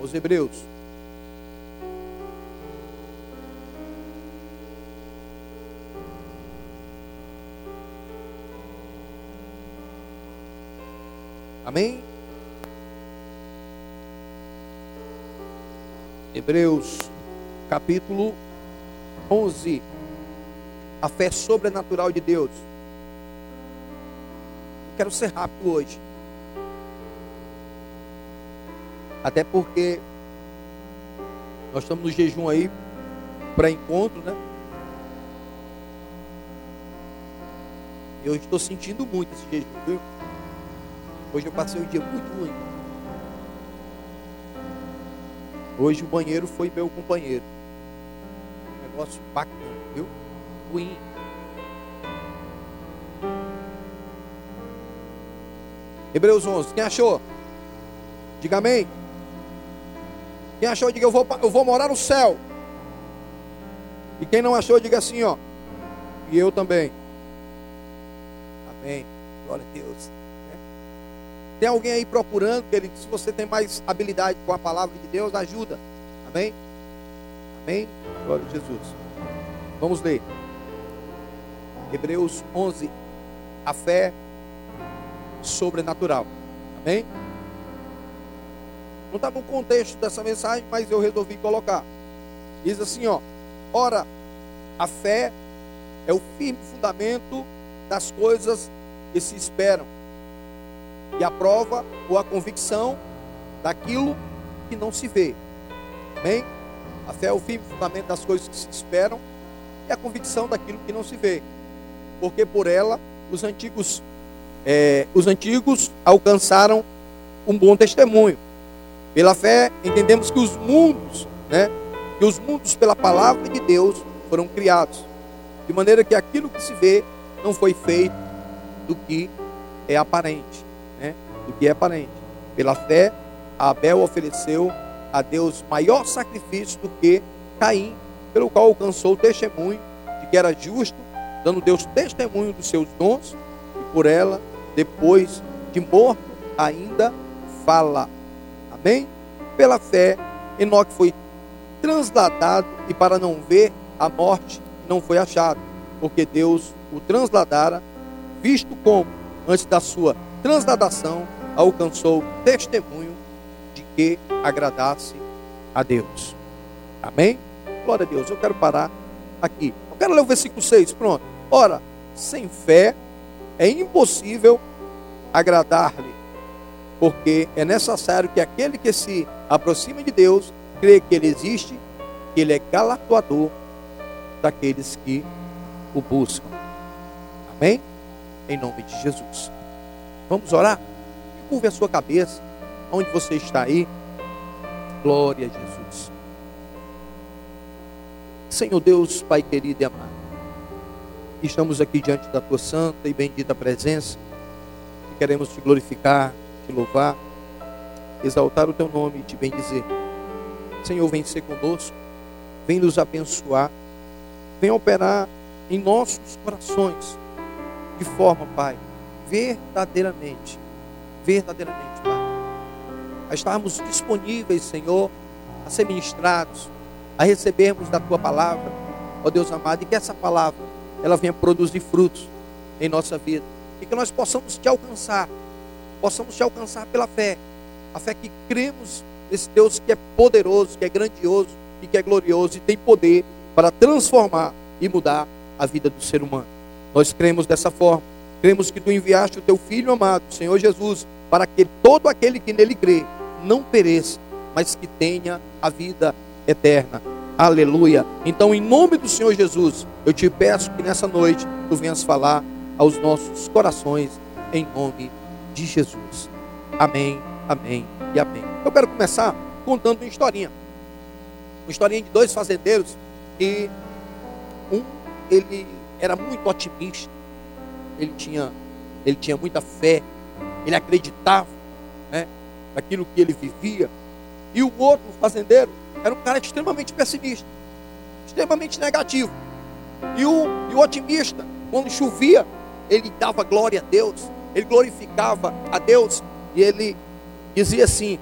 Os Hebreus. Amém? Hebreus capítulo 11. A fé sobrenatural de Deus. Quero ser rápido hoje. Até porque nós estamos no jejum aí para encontro, né? Eu estou sentindo muito esse jejum, viu? Hoje eu passei um dia muito ruim. Hoje o banheiro foi meu companheiro. Um negócio bacana, viu? Ruim. Hebreus 11. Quem achou? Diga amém. Quem achou, diga eu vou, eu vou morar no céu. E quem não achou, diga assim, ó. E eu também. Amém. Glória a Deus. Tem alguém aí procurando, querido? Se você tem mais habilidade com a palavra de Deus, ajuda. Amém? Amém? Glória a Jesus. Vamos ler. Hebreus 11. A fé sobrenatural. Amém? Não está no contexto dessa mensagem, mas eu resolvi colocar. Diz assim, ó. Ora, a fé é o firme fundamento das coisas que se esperam e a prova ou a convicção daquilo que não se vê. Amém? A fé é o firme fundamento das coisas que se esperam e a convicção daquilo que não se vê. Porque por ela os antigos, é, os antigos alcançaram um bom testemunho. Pela fé entendemos que os mundos, né, que os mundos pela palavra de Deus foram criados, de maneira que aquilo que se vê não foi feito do que é aparente do que é parente. Pela fé, Abel ofereceu a Deus maior sacrifício do que Caim, pelo qual alcançou o testemunho de que era justo, dando Deus testemunho dos seus dons, e por ela, depois de morto, ainda fala. Amém? Pela fé, Enoque foi transladado e para não ver a morte não foi achado, porque Deus o transladara, visto como, antes da sua transladação, alcançou testemunho de que agradasse a Deus. Amém? Glória a Deus. Eu quero parar aqui. Eu quero ler o versículo 6. Pronto. Ora, sem fé é impossível agradar-lhe, porque é necessário que aquele que se aproxima de Deus crê que ele existe, que ele é galardoador daqueles que o buscam. Amém? Em nome de Jesus. Vamos orar? Curve a sua cabeça, onde você está aí. Glória a Jesus. Senhor Deus, Pai querido e amado, estamos aqui diante da tua santa e bendita presença e queremos te glorificar, te louvar, exaltar o teu nome e te bendizer. Senhor, vem ser conosco, vem nos abençoar, vem operar em nossos corações, de forma, Pai, verdadeiramente verdadeiramente, Pai. A estarmos disponíveis, Senhor, a ser ministrados, a recebermos da Tua palavra, ó Deus amado, e que essa palavra, ela venha produzir frutos em nossa vida. E que nós possamos te alcançar, possamos te alcançar pela fé. A fé que cremos nesse Deus que é poderoso, que é grandioso e que é glorioso e tem poder para transformar e mudar a vida do ser humano. Nós cremos dessa forma. Cremos que tu enviaste o teu filho amado, Senhor Jesus, para que todo aquele que nele crê não pereça, mas que tenha a vida eterna. Aleluia. Então, em nome do Senhor Jesus, eu te peço que nessa noite tu venhas falar aos nossos corações, em nome de Jesus. Amém, amém e amém. Eu quero começar contando uma historinha. Uma historinha de dois fazendeiros e um, ele era muito otimista, ele tinha, ele tinha muita fé ele acreditava né, naquilo que ele vivia. E o outro, fazendeiro, era um cara extremamente pessimista, extremamente negativo. E o, e o otimista, quando chovia, ele dava glória a Deus, ele glorificava a Deus, e ele dizia assim: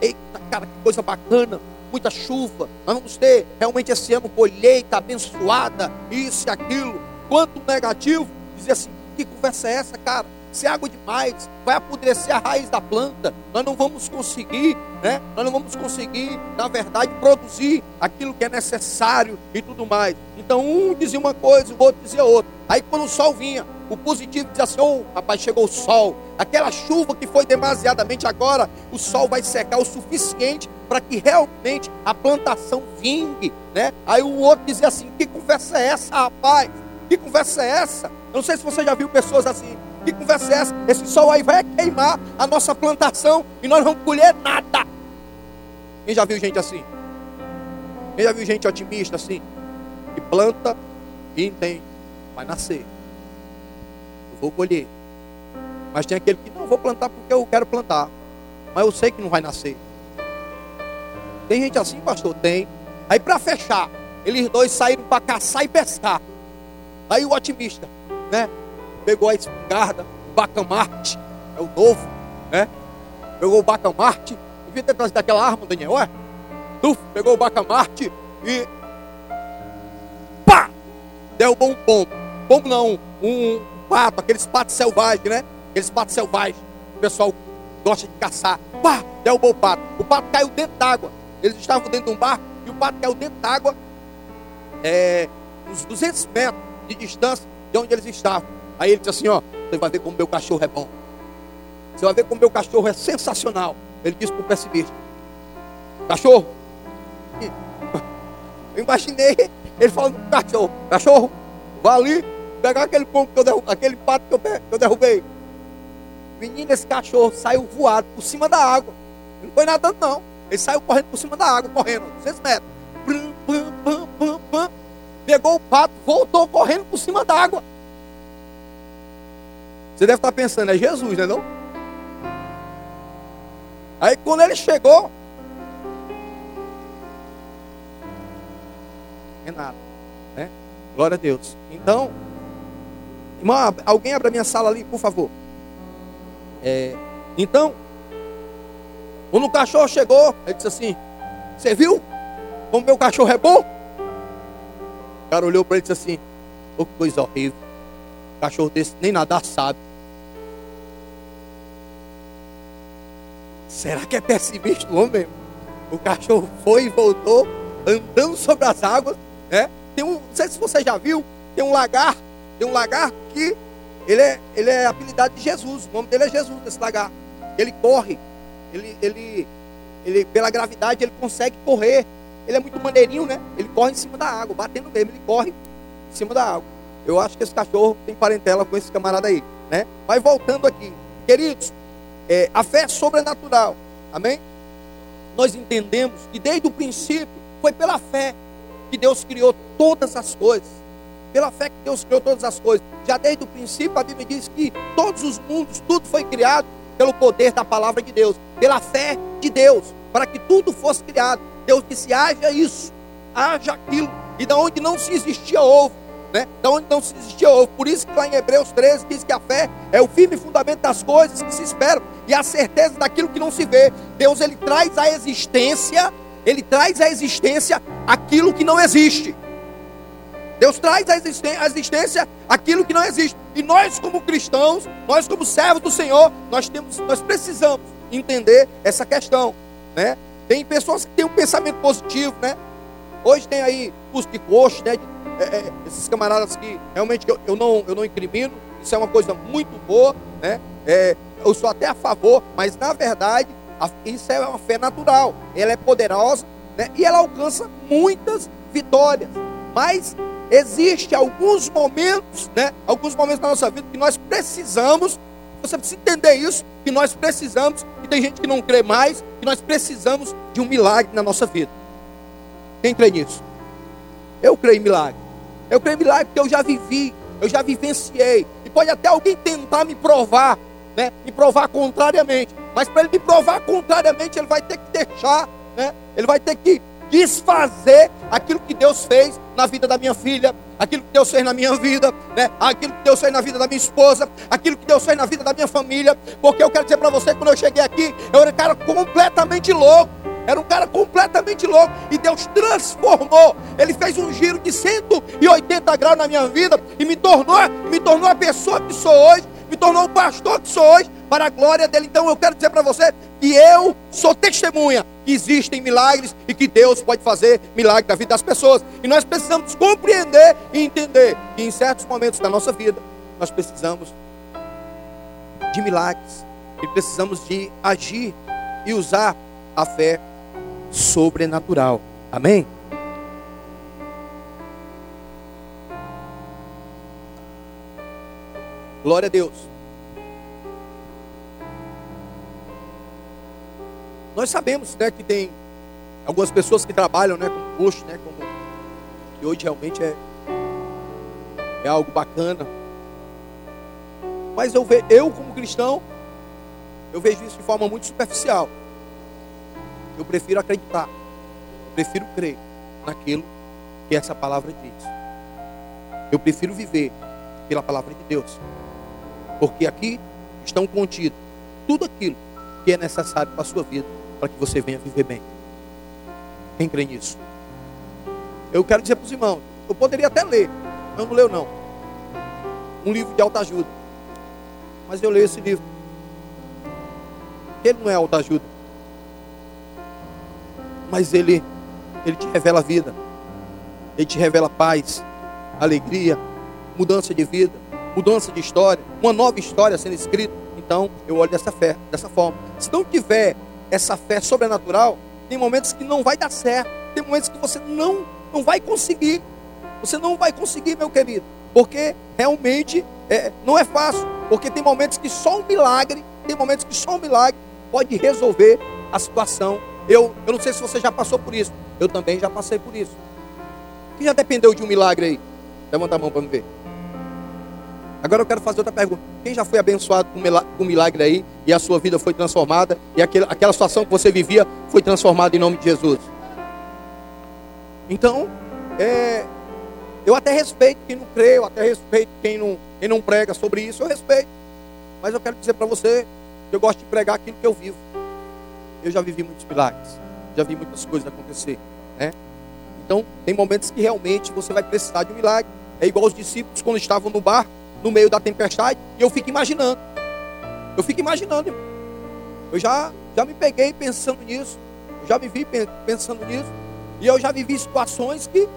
eita, cara, que coisa bacana, muita chuva, nós vamos ter realmente esse ano colheita abençoada, isso e aquilo. Quanto negativo, dizer assim, que conversa é essa, cara? Se é água demais, vai apodrecer a raiz da planta. Nós não vamos conseguir, né? Nós não vamos conseguir, na verdade, produzir aquilo que é necessário e tudo mais. Então um dizia uma coisa, o outro dizia outra. Aí quando o sol vinha, o positivo dizia assim: "Oh, rapaz, chegou o sol. Aquela chuva que foi demasiadamente agora, o sol vai secar o suficiente para que realmente a plantação vingue, né? Aí o outro dizia assim: "Que conversa é essa, rapaz? Que conversa é essa?" Eu não sei se você já viu pessoas assim. Que conversa é essa? Esse sol aí vai queimar a nossa plantação e nós não vamos colher nada. Quem já viu gente assim? Quem já viu gente otimista assim? Que planta e entende. Vai nascer. Eu vou colher. Mas tem aquele que não vou plantar porque eu quero plantar. Mas eu sei que não vai nascer. Tem gente assim, pastor? Tem. Aí para fechar, eles dois saíram para caçar e pescar. Aí o otimista, né? Pegou a espingarda, o bacamarte, é o novo, né? Pegou o bacamarte, devia ter trazido aquela arma, Daniel, é? Tuf, pegou o bacamarte e pá! Derrubou um pombo. Pombo não, um pato, aqueles patos selvagens, né? Aqueles patos selvagens. O pessoal gosta de caçar. Pá! Derrubou o pato. O pato caiu dentro d'água. Eles estavam dentro de um barco e o pato caiu dentro d'água, é, uns 200 metros de distância de onde eles estavam. Aí ele disse assim: Ó, você vai ver como meu cachorro é bom. Você vai ver como meu cachorro é sensacional. Ele disse para o pessimista: Cachorro. Eu imaginei ele falando o cachorro: Cachorro, vá ali pegar aquele pombo que eu derrubei, aquele pato que eu, que eu derrubei. Menino, esse cachorro saiu voado por cima da água. Ele não foi nadando, não. Ele saiu correndo por cima da água, correndo, 200 metros. Pum, pum, pum, pum, pum. Pegou o pato, voltou correndo por cima da água. Você deve estar pensando, é Jesus, né não? Aí quando ele chegou, é nada, né? Glória a Deus. Então, irmã, alguém abre a minha sala ali, por favor. É, então, quando o cachorro chegou, ele disse assim: Você viu como meu cachorro é bom? O cara olhou para ele e disse assim: oh, que coisa horrível. Cachorro desse nem nadar sabe. Será que é pessimista o homem? O cachorro foi e voltou, andando sobre as águas, né? Tem um, não sei se você já viu, tem um lagarto, tem um lagarto que ele é, ele é apelidado de Jesus, o nome dele é Jesus, esse lagarto. Ele corre, ele, ele, ele, pela gravidade, ele consegue correr. Ele é muito maneirinho, né? Ele corre em cima da água, batendo mesmo, ele corre em cima da água. Eu acho que esse cachorro tem parentela com esse camarada aí, né? Mas voltando aqui, queridos, é, a fé é sobrenatural. Amém? Nós entendemos que desde o princípio foi pela fé que Deus criou todas as coisas. Pela fé que Deus criou todas as coisas. Já desde o princípio a Bíblia diz que todos os mundos, tudo foi criado pelo poder da palavra de Deus, pela fé de Deus, para que tudo fosse criado. Deus disse: haja isso, haja aquilo. E da onde não se existia ovo, né? Da onde não se existia ovo. Por isso que lá em Hebreus 13 diz que a fé é o firme fundamento das coisas que se esperam e a certeza daquilo que não se vê. Deus ele traz à existência, ele traz à existência aquilo que não existe. Deus traz à existência aquilo que não existe. E nós, como cristãos, nós, como servos do Senhor, nós, temos, nós precisamos entender essa questão. Né? Tem pessoas que têm um pensamento positivo, né? Hoje tem aí os de coxo, né? É, é, esses camaradas que realmente eu, eu, não, eu não incrimino, isso é uma coisa muito boa, né? É, eu sou até a favor, mas na verdade, isso é uma fé natural. Ela é poderosa né? e ela alcança muitas vitórias. Mas existe alguns momentos, né? Alguns momentos da nossa vida que nós precisamos. Você precisa entender isso, que nós precisamos, e tem gente que não crê mais, que nós precisamos de um milagre na nossa vida. Quem crê nisso? Eu creio em milagre. Eu creio em milagre porque eu já vivi, eu já vivenciei. E pode até alguém tentar me provar né, me provar contrariamente. Mas para ele me provar contrariamente, ele vai ter que deixar, né, ele vai ter que desfazer aquilo que Deus fez na vida da minha filha, aquilo que Deus fez na minha vida, né? aquilo que Deus fez na vida da minha esposa, aquilo que Deus fez na vida da minha família, porque eu quero dizer para você, quando eu cheguei aqui, eu era um cara completamente louco. Era um cara completamente louco. E Deus transformou. Ele fez um giro de 180 graus na minha vida. E me tornou, me tornou a pessoa que sou hoje. Me tornou o pastor que sou hoje. Para a glória dele. Então eu quero dizer para você que eu sou testemunha que existem milagres e que Deus pode fazer milagre na vida das pessoas. E nós precisamos compreender e entender que em certos momentos da nossa vida nós precisamos de milagres e precisamos de agir e usar a fé sobrenatural. Amém? Glória a Deus. Nós sabemos, né, que tem algumas pessoas que trabalham, né, como coach, né, como que hoje realmente é é algo bacana. Mas eu ve, eu como cristão, eu vejo isso de forma muito superficial. Eu prefiro acreditar. Eu prefiro crer naquilo que essa palavra diz. Eu prefiro viver pela palavra de Deus. Porque aqui estão contidos tudo aquilo que é necessário para a sua vida, para que você venha viver bem. Quem crê nisso? Eu quero dizer para os irmãos, eu poderia até ler, mas não leio não. Um livro de alta ajuda. Mas eu leio esse livro. Ele não é alta ajuda mas ele, ele te revela vida, ele te revela paz, alegria, mudança de vida, mudança de história, uma nova história sendo escrita. Então, eu olho dessa fé, dessa forma. Se não tiver essa fé sobrenatural, tem momentos que não vai dar certo, tem momentos que você não, não vai conseguir. Você não vai conseguir, meu querido, porque realmente é, não é fácil. Porque tem momentos que só um milagre, tem momentos que só um milagre pode resolver a situação eu, eu não sei se você já passou por isso. Eu também já passei por isso. Quem já dependeu de um milagre aí? Levanta a mão para me ver. Agora eu quero fazer outra pergunta. Quem já foi abençoado com um milagre aí e a sua vida foi transformada e aquele, aquela situação que você vivia foi transformada em nome de Jesus? Então, é, eu até respeito quem não crê, eu até respeito quem não, quem não prega sobre isso, eu respeito. Mas eu quero dizer para você que eu gosto de pregar aquilo que eu vivo. Eu já vivi muitos milagres, já vi muitas coisas acontecer, né? Então, tem momentos que realmente você vai precisar de um milagre. É igual os discípulos quando estavam no bar, no meio da tempestade, e eu fico imaginando. Eu fico imaginando, irmão. Eu já, já me peguei pensando nisso. Eu já me vi pensando nisso. E eu já vivi situações que,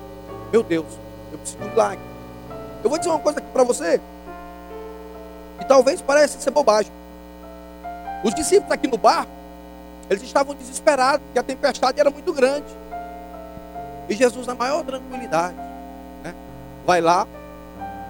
meu Deus, eu preciso de um milagre. Eu vou dizer uma coisa aqui para você. E talvez pareça ser bobagem. Os discípulos aqui no bar, eles estavam desesperados, porque a tempestade era muito grande. E Jesus, na maior tranquilidade, né, vai lá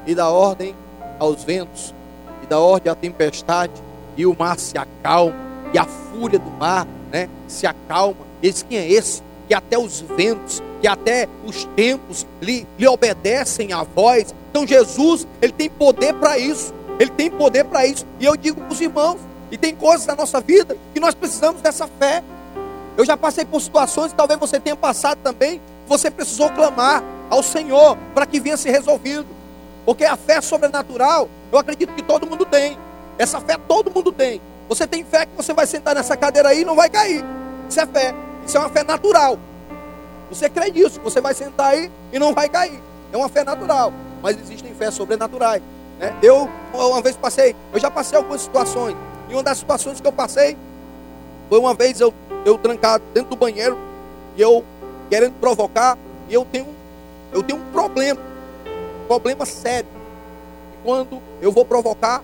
e dá ordem aos ventos, e dá ordem à tempestade, e o mar se acalma, e a fúria do mar né, se acalma. Eles, quem é esse? Que até os ventos, que até os tempos lhe, lhe obedecem à voz. Então Jesus, ele tem poder para isso. Ele tem poder para isso. E eu digo para os irmãos, e tem coisas na nossa vida que nós precisamos dessa fé. Eu já passei por situações, talvez você tenha passado também, você precisou clamar ao Senhor para que venha ser resolvido. Porque a fé sobrenatural, eu acredito que todo mundo tem. Essa fé todo mundo tem. Você tem fé que você vai sentar nessa cadeira aí e não vai cair. Isso é fé. Isso é uma fé natural. Você crê nisso, você vai sentar aí e não vai cair. É uma fé natural. Mas existem fé sobrenaturais. Né? Eu, uma vez passei, eu já passei algumas situações. E uma das situações que eu passei foi uma vez eu, eu trancado dentro do banheiro e eu querendo provocar, e eu tenho, eu tenho um problema, um problema sério. E quando eu vou provocar,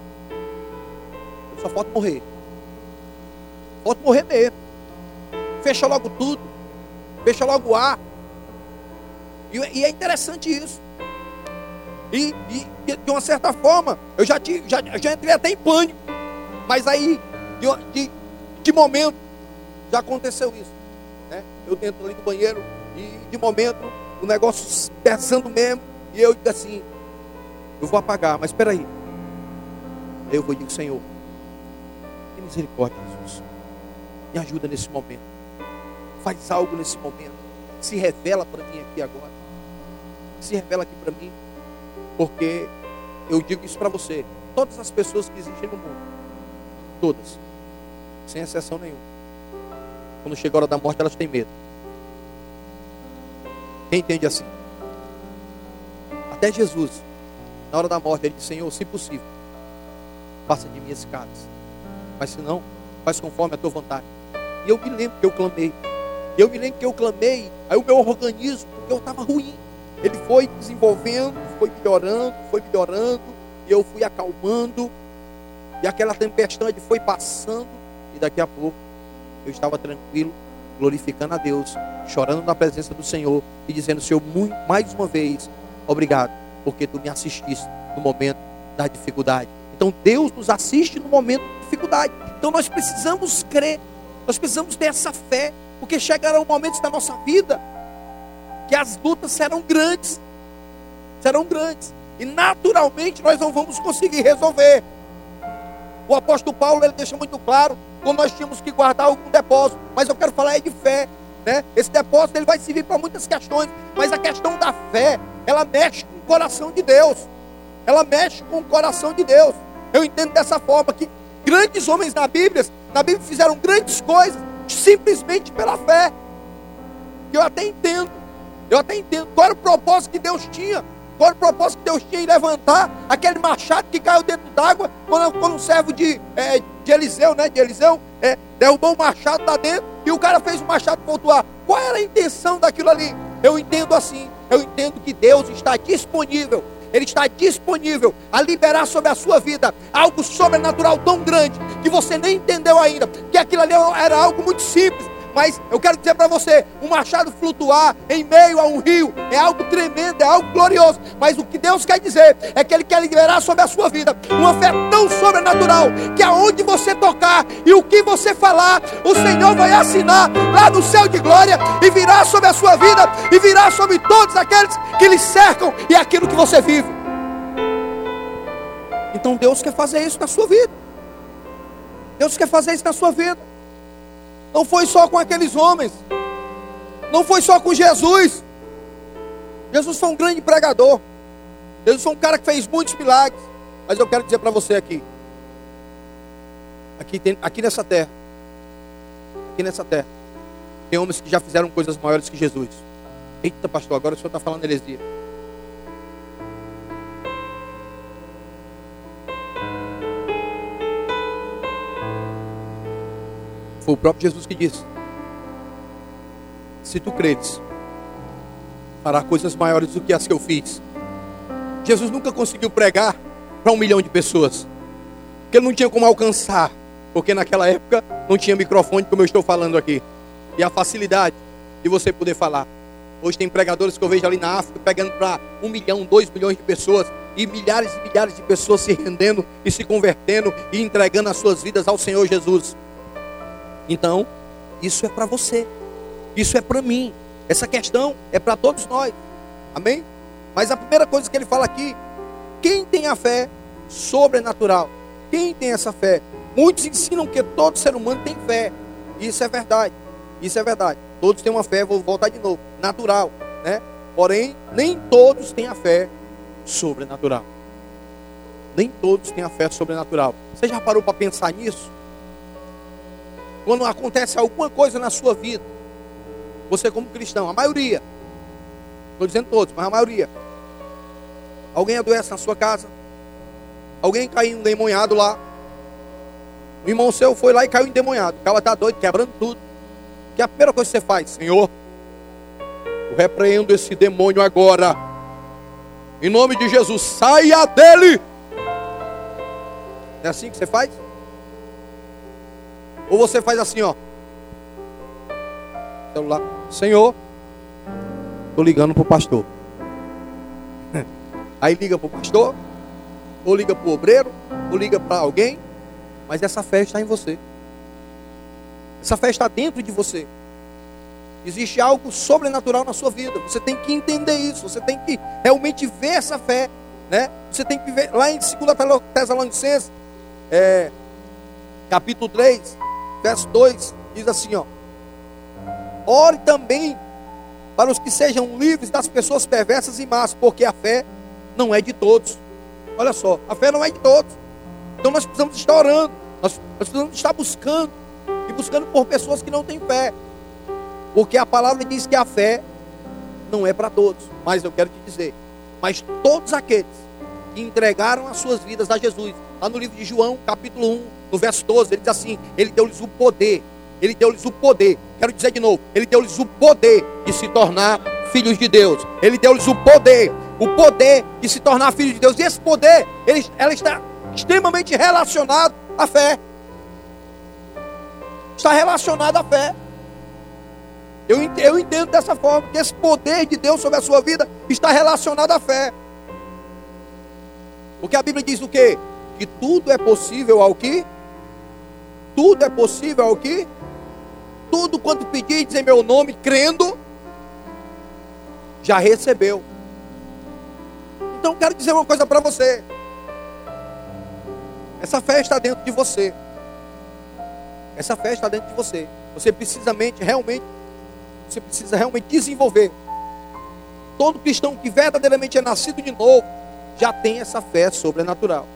eu só falta morrer. Falta morrer mesmo. Fecha logo tudo. Fecha logo o ar. E, e é interessante isso. E, e, de uma certa forma, eu já, tive, já, já entrei até em pânico. Mas aí, de, de, momento, já aconteceu isso. Né? Eu dentro ali do banheiro e de momento o negócio pesando mesmo. E eu digo assim, eu vou apagar, mas espera aí. Aí eu vou dizer, Senhor, que misericórdia, Jesus. Me ajuda nesse momento. Faz algo nesse momento. se revela para mim aqui agora. Se revela aqui para mim. Porque eu digo isso para você. Todas as pessoas que existem no mundo, todas, sem exceção nenhuma, quando chega a hora da morte, elas têm medo. Quem entende assim? Até Jesus, na hora da morte, ele disse: Senhor, se possível, faça de mim esse cálice. Mas se não, faz conforme a tua vontade. E eu me lembro que eu clamei. Eu me lembro que eu clamei, aí o meu organismo, porque eu estava ruim. Ele foi desenvolvendo, foi melhorando, foi melhorando, e eu fui acalmando, e aquela tempestade foi passando, e daqui a pouco eu estava tranquilo, glorificando a Deus, chorando na presença do Senhor e dizendo: Senhor, muito, mais uma vez, obrigado, porque tu me assististe no momento da dificuldade. Então Deus nos assiste no momento de dificuldade. Então nós precisamos crer, nós precisamos ter essa fé, porque chegarão momentos da nossa vida que as lutas serão grandes, serão grandes, e naturalmente nós não vamos conseguir resolver. O apóstolo Paulo ele deixa muito claro como nós tínhamos que guardar algum depósito, mas eu quero falar aí de fé, né? Esse depósito ele vai servir para muitas questões, mas a questão da fé, ela mexe com o coração de Deus. Ela mexe com o coração de Deus. Eu entendo dessa forma que grandes homens na Bíblia, na Bíblia fizeram grandes coisas simplesmente pela fé. Eu até entendo. Eu até entendo qual era o propósito que Deus tinha. Qual o propósito que Deus tinha em levantar aquele machado que caiu dentro d'água quando, quando um servo de, é, de Eliseu, né? De Eliseu, é, derrubou o machado lá dentro e o cara fez o machado flutuar. Qual era a intenção daquilo ali? Eu entendo assim. Eu entendo que Deus está disponível ele está disponível a liberar sobre a sua vida algo sobrenatural tão grande que você nem entendeu ainda, que aquilo ali era algo muito simples, mas eu quero dizer para você: um machado flutuar em meio a um rio é algo tremendo, é algo glorioso. Mas o que Deus quer dizer é que Ele quer liberar sobre a sua vida uma fé tão sobrenatural que aonde você tocar e o que você falar, o Senhor vai assinar lá no céu de glória e virá sobre a sua vida e virá sobre todos aqueles que lhe cercam e aquilo que você vive. Então Deus quer fazer isso na sua vida. Deus quer fazer isso na sua vida. Não foi só com aqueles homens. Não foi só com Jesus. Jesus foi um grande pregador. Jesus foi um cara que fez muitos milagres. Mas eu quero dizer para você aqui. Aqui, tem, aqui nessa terra. Aqui nessa terra. Tem homens que já fizeram coisas maiores que Jesus. Eita, pastor, agora o senhor está falando heresia. Foi o próprio Jesus que disse: Se tu creres, fará coisas maiores do que as que eu fiz. Jesus nunca conseguiu pregar para um milhão de pessoas, porque ele não tinha como alcançar, porque naquela época não tinha microfone como eu estou falando aqui, e a facilidade de você poder falar. Hoje tem pregadores que eu vejo ali na África pegando para um milhão, dois milhões de pessoas e milhares e milhares de pessoas se rendendo e se convertendo e entregando as suas vidas ao Senhor Jesus. Então, isso é para você. Isso é para mim. Essa questão é para todos nós. Amém? Mas a primeira coisa que ele fala aqui, quem tem a fé sobrenatural? Quem tem essa fé? Muitos ensinam que todo ser humano tem fé. Isso é verdade. Isso é verdade. Todos têm uma fé, vou voltar de novo, natural, né? Porém, nem todos têm a fé sobrenatural. Nem todos têm a fé sobrenatural. Você já parou para pensar nisso? Quando acontece alguma coisa na sua vida, você como cristão, a maioria, estou dizendo todos, mas a maioria, alguém adoece na sua casa, alguém caiu endemoniado lá, o irmão seu foi lá e caiu endemoniado, o cara está doido, quebrando tudo. Que a primeira coisa que você faz, Senhor, eu repreendo esse demônio agora, em nome de Jesus, saia dele. É assim que você faz? Ou você faz assim, ó. Celular. Senhor, estou ligando para o pastor. Aí liga para o pastor, ou liga para o obreiro, ou liga para alguém, mas essa fé está em você. Essa fé está dentro de você. Existe algo sobrenatural na sua vida. Você tem que entender isso. Você tem que realmente ver essa fé. Né? Você tem que ver lá em 2 Tessalonicenses, é, capítulo 3, verso 2, diz assim: ó, ore também para os que sejam livres das pessoas perversas e más, porque a fé não é de todos. Olha só, a fé não é de todos. Então nós precisamos estar orando, nós, nós precisamos estar buscando, e buscando por pessoas que não têm fé. Porque a palavra diz que a fé não é para todos. Mas eu quero te dizer, mas todos aqueles que entregaram as suas vidas a Jesus, lá no livro de João, capítulo 1, no verso 12, ele diz assim: Ele deu-lhes o poder, ele deu-lhes o poder, quero dizer de novo, ele deu-lhes o poder de se tornar filhos de Deus, ele deu-lhes o poder, o poder de se tornar filhos de Deus, e esse poder, ele, ela está extremamente relacionado à fé, está relacionado à fé. Eu, eu entendo dessa forma, que esse poder de Deus sobre a sua vida está relacionado à fé. Porque a Bíblia diz o quê? Que tudo é possível ao que? Tudo é possível ao que? Tudo quanto pedir em meu nome, crendo, já recebeu. Então quero dizer uma coisa para você. Essa fé está dentro de você. Essa fé está dentro de você. Você precisamente, realmente, você precisa realmente desenvolver. Todo cristão que verdadeiramente é nascido de novo já tem essa fé sobrenatural.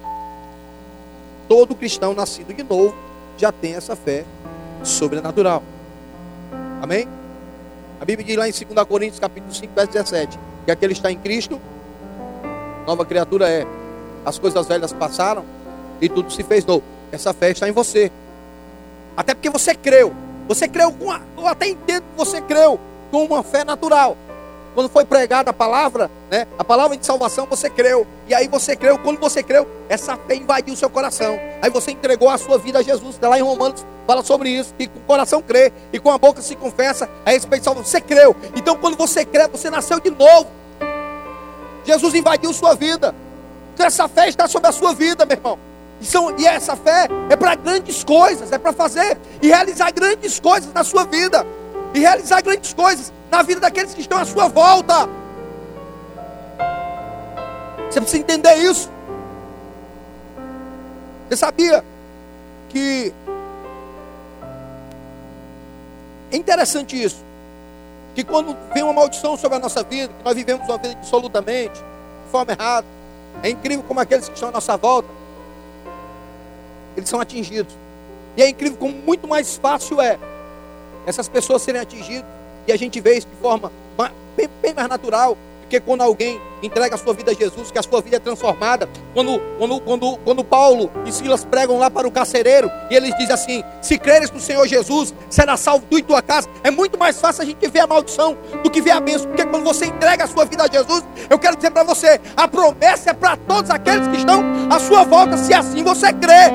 Todo cristão nascido de novo já tem essa fé sobrenatural. Amém? A Bíblia diz lá em 2 Coríntios capítulo 5, verso 17, que aquele está em Cristo, nova criatura é. As coisas velhas passaram e tudo se fez novo. Essa fé está em você. Até porque você creu. Você creu com a, eu até entendo que você creu com uma fé natural. Quando foi pregada a palavra, né? A palavra de salvação, você creu. E aí você creu, quando você creu, essa fé invadiu o seu coração. Aí você entregou a sua vida a Jesus. Está lá em Romanos, fala sobre isso. Que com o coração crê e com a boca se confessa a respeito de salvação. Você creu. Então quando você crê, você nasceu de novo. Jesus invadiu sua vida. Então essa fé está sobre a sua vida, meu irmão. E, são, e essa fé é para grandes coisas, é para fazer e realizar grandes coisas na sua vida. E realizar grandes coisas na vida daqueles que estão à sua volta. Você precisa entender isso. Você sabia que é interessante isso. Que quando vem uma maldição sobre a nossa vida, que nós vivemos uma vida absolutamente de forma errada, é incrível como aqueles que estão à nossa volta eles são atingidos. E é incrível como muito mais fácil é essas pessoas serem atingidas. E a gente vê isso de forma bem, bem mais natural porque quando alguém entrega a sua vida a Jesus, que a sua vida é transformada, quando, quando, quando, quando Paulo e Silas pregam lá para o carcereiro, e eles dizem assim: se creres no Senhor Jesus, será salvo tu e tua casa. É muito mais fácil a gente ver a maldição do que ver a bênção, porque quando você entrega a sua vida a Jesus, eu quero dizer para você: a promessa é para todos aqueles que estão à sua volta, se assim você crê.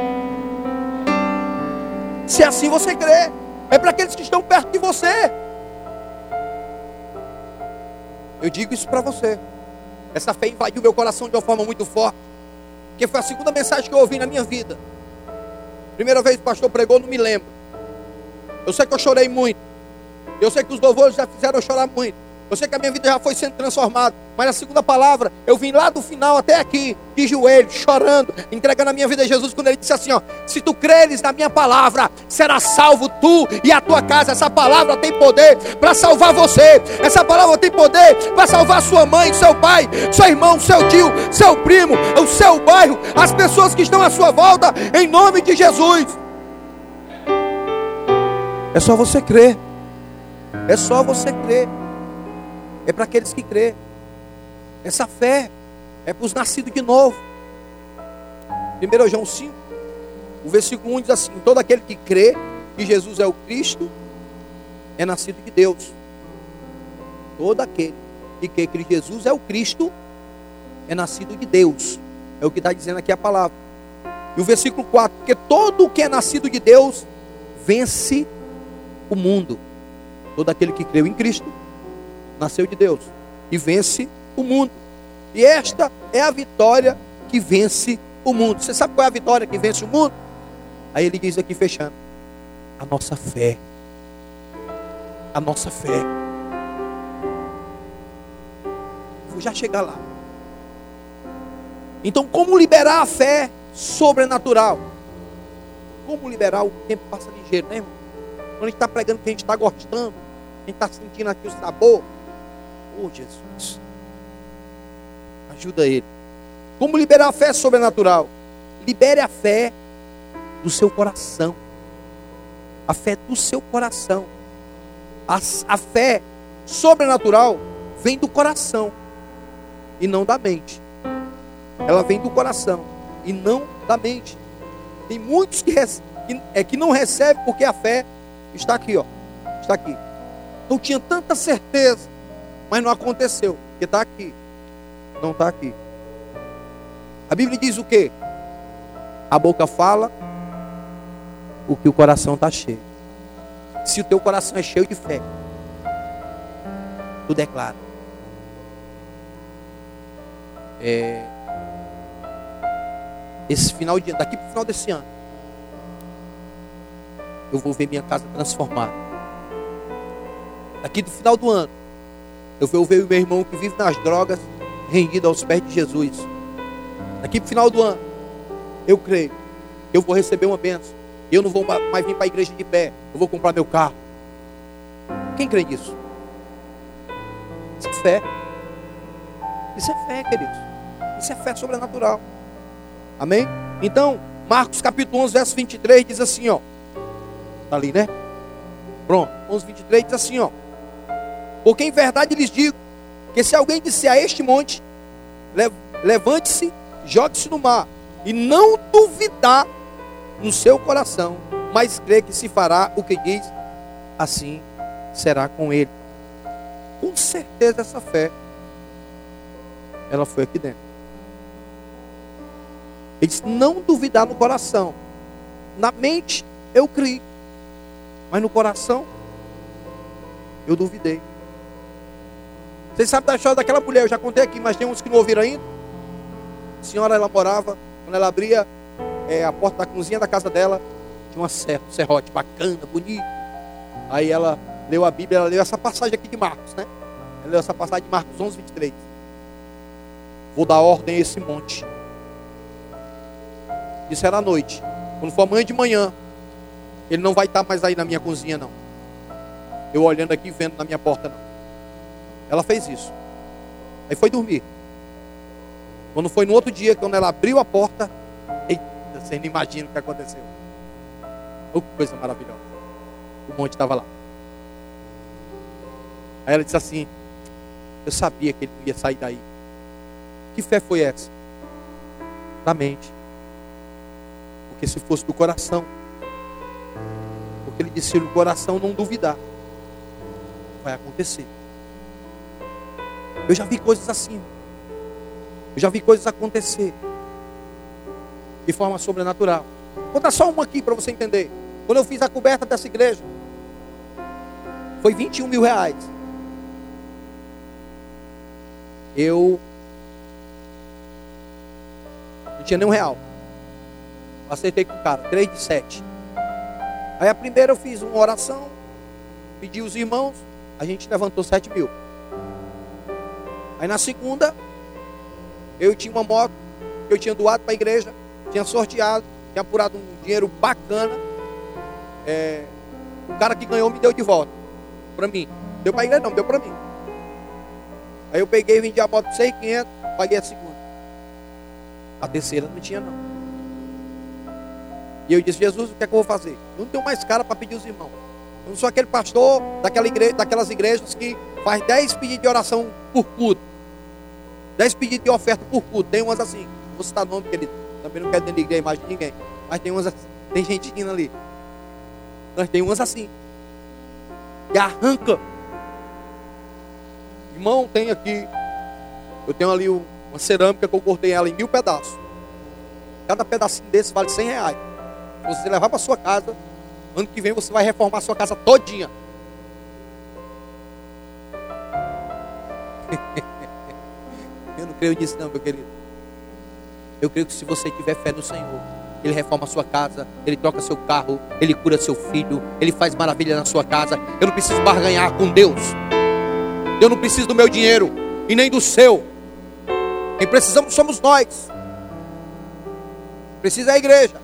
Se assim você crê, é para aqueles que estão perto de você. Eu digo isso para você. Essa fé invadiu meu coração de uma forma muito forte. Que foi a segunda mensagem que eu ouvi na minha vida. Primeira vez que o pastor pregou, não me lembro. Eu sei que eu chorei muito. Eu sei que os louvores já fizeram eu chorar muito. Eu sei que a minha vida já foi sendo transformada. Mas a segunda palavra, eu vim lá do final até aqui, de joelhos, chorando, entregando a minha vida a Jesus, quando ele disse assim: ó, se tu creres na minha palavra, será salvo tu e a tua casa. Essa palavra tem poder para salvar você. Essa palavra tem poder para salvar sua mãe, seu pai, seu irmão, seu tio, seu primo, o seu bairro, as pessoas que estão à sua volta, em nome de Jesus. É só você crer. É só você crer é para aqueles que crê. Essa fé é para os nascidos de novo. 1 João 5, o versículo 1 diz assim: Todo aquele que crê que Jesus é o Cristo é nascido de Deus. Todo aquele que crê que Jesus é o Cristo é nascido de Deus. É o que está dizendo aqui a palavra. E o versículo 4: Porque todo o que é nascido de Deus vence o mundo. Todo aquele que creu em Cristo nasceu de Deus e vence o mundo. E esta é a vitória que vence o mundo. Você sabe qual é a vitória que vence o mundo? Aí ele diz aqui fechando: a nossa fé. A nossa fé. Vou já chegar lá. Então, como liberar a fé sobrenatural? Como liberar? O tempo passa ligeiro, né, irmão? Quando a gente está pregando que a gente está gostando, a gente está sentindo aqui o sabor, Oh, Jesus. Ajuda ele. Como liberar a fé sobrenatural? Libere a fé do seu coração. A fé do seu coração. A, a fé sobrenatural vem do coração e não da mente. Ela vem do coração e não da mente. Tem muitos que, é, que não recebem porque a fé está aqui, ó. Está aqui. Não tinha tanta certeza, mas não aconteceu, porque está aqui. Não está aqui. A Bíblia diz o quê? A boca fala o que o coração está cheio. Se o teu coração é cheio de fé, tu declara. É, esse final de ano, daqui para o final desse ano, eu vou ver minha casa transformada. Daqui do final do ano, eu vou ver o meu irmão que vive nas drogas rendido aos pés de Jesus. Daqui para o final do ano, eu creio, eu vou receber uma bênção. Eu não vou mais vir para a igreja de pé, eu vou comprar meu carro. Quem crê nisso? Isso é fé. Isso é fé, queridos. Isso é fé sobrenatural. Amém? Então, Marcos capítulo 11, verso 23 diz assim, ó. Está ali, né? Pronto. 11, 23 diz assim, ó. Porque em verdade lhes digo que se alguém disser a este monte, levante-se, jogue-se no mar, e não duvidar no seu coração, mas crê que se fará o que diz, assim será com ele. Com certeza essa fé, ela foi aqui dentro. Ele disse, não duvidar no coração. Na mente, eu criei. Mas no coração, eu duvidei. Vocês sabem da história daquela mulher, eu já contei aqui, mas tem uns que não ouviram ainda. A senhora, ela morava, quando ela abria é, a porta da cozinha da casa dela, tinha uma serra, um serrote bacana, bonito. Aí ela leu a Bíblia, ela leu essa passagem aqui de Marcos, né? Ela leu essa passagem de Marcos 11, 23. Vou dar ordem a esse monte. Isso era à noite. Quando for amanhã de manhã, ele não vai estar mais aí na minha cozinha, não. Eu olhando aqui, vendo na minha porta, não. Ela fez isso. Aí foi dormir. Quando foi no outro dia, quando ela abriu a porta, eita, você não imagina o que aconteceu. Oh, que coisa maravilhosa. O monte estava lá. Aí ela disse assim: Eu sabia que ele não ia sair daí. Que fé foi essa? Da mente. Porque se fosse do coração, porque ele disse: no coração não duvidar, vai acontecer. Eu já vi coisas assim. Eu já vi coisas acontecer de forma sobrenatural. Vou contar só uma aqui para você entender. Quando eu fiz a coberta dessa igreja, foi 21 mil reais. Eu não tinha nem um real. Acertei com o cara, 3 de 7. Aí a primeira eu fiz uma oração, pedi os irmãos, a gente levantou 7 mil. Aí na segunda, eu tinha uma moto que eu tinha doado para a igreja, tinha sorteado, tinha apurado um dinheiro bacana. É, o cara que ganhou me deu de volta para mim. Deu para a igreja não, deu para mim. Aí eu peguei e vendi a moto por 6,500, paguei a segunda. A terceira não tinha não. E eu disse, Jesus, o que é que eu vou fazer? Eu não tenho mais cara para pedir os irmãos. Eu não sou aquele pastor daquela igreja, daquelas igrejas que faz 10 pedidos de oração por culto. 10 pedidos de oferta por culto. Tem umas assim. Vou citar nome, querido. Também não quero denigrar a imagem de ninguém. Mas tem umas assim. Tem gente indo ali. Mas tem umas assim. E arranca. Irmão, tem aqui. Eu tenho ali uma cerâmica que eu cortei ela em mil pedaços. Cada pedacinho desse vale 100 reais. Se você levar para sua casa, ano que vem você vai reformar a sua casa todinha. Creio nisso não, meu querido. Eu creio que se você tiver fé no Senhor, Ele reforma a sua casa, Ele troca seu carro, Ele cura seu filho, Ele faz maravilha na sua casa. Eu não preciso barganhar com Deus. Eu não preciso do meu dinheiro e nem do seu. Quem precisamos somos nós. Precisa a igreja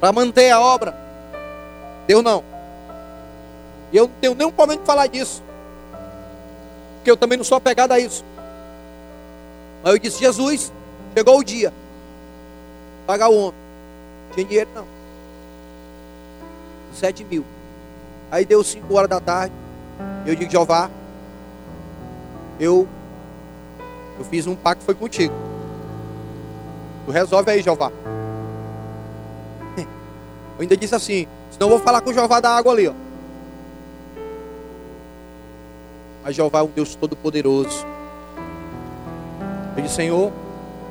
para manter a obra. Deus não. E eu não tenho nenhum problema de falar disso. porque eu também não sou apegado a isso. Mas eu disse, Jesus, chegou o dia. Pagar o homem. Não tinha dinheiro não. Sete mil. Aí deu cinco horas da tarde. Eu digo, Jeová, eu, eu fiz um pacto foi contigo. Tu resolve aí, Jeová. Eu ainda disse assim, senão eu vou falar com o Jeová da água ali, ó. Mas Jeová é um Deus todo poderoso. Eu disse, Senhor,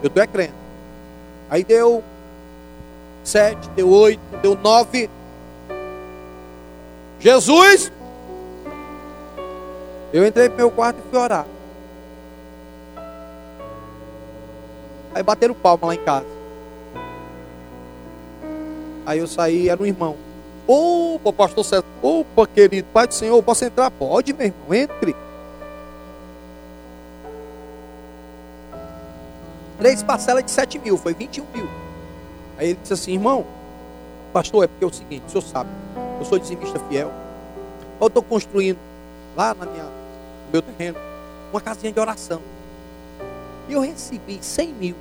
eu estou é crente. Aí deu sete, deu oito, deu nove. Jesus! Eu entrei pro meu quarto e fui orar. Aí bateram palma lá em casa. Aí eu saí, era um irmão. Opa, pastor César. Opa, querido, Pai do Senhor, posso entrar? Pode, meu irmão, entre. Três parcelas de 7 mil, foi 21 mil. Aí ele disse assim, irmão, pastor, é porque é o seguinte, o senhor sabe, eu sou dizimista fiel. Eu estou construindo lá na minha, no meu terreno uma casinha de oração. E eu recebi 100 mil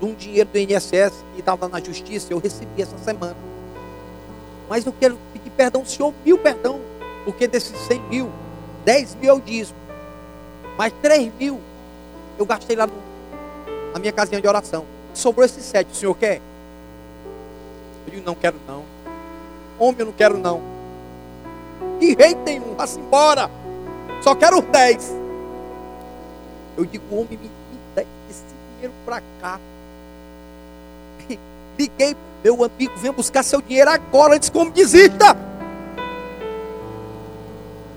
de um dinheiro do INSS que estava na justiça, eu recebi essa semana. Mas eu quero pedir perdão ao senhor, mil perdão, porque desses 100 mil, 10 mil eu dízimo, mas 3 mil eu gastei lá no, na minha casinha de oração. Sobrou esses 7, o senhor quer? Eu digo, não quero não. Homem, eu não quero não. Que rei tem um, vá-se embora. Só quero os 10. Eu digo, homem, me dá esse dinheiro para cá. Liguei, meu amigo, venha buscar seu dinheiro agora, antes como desista.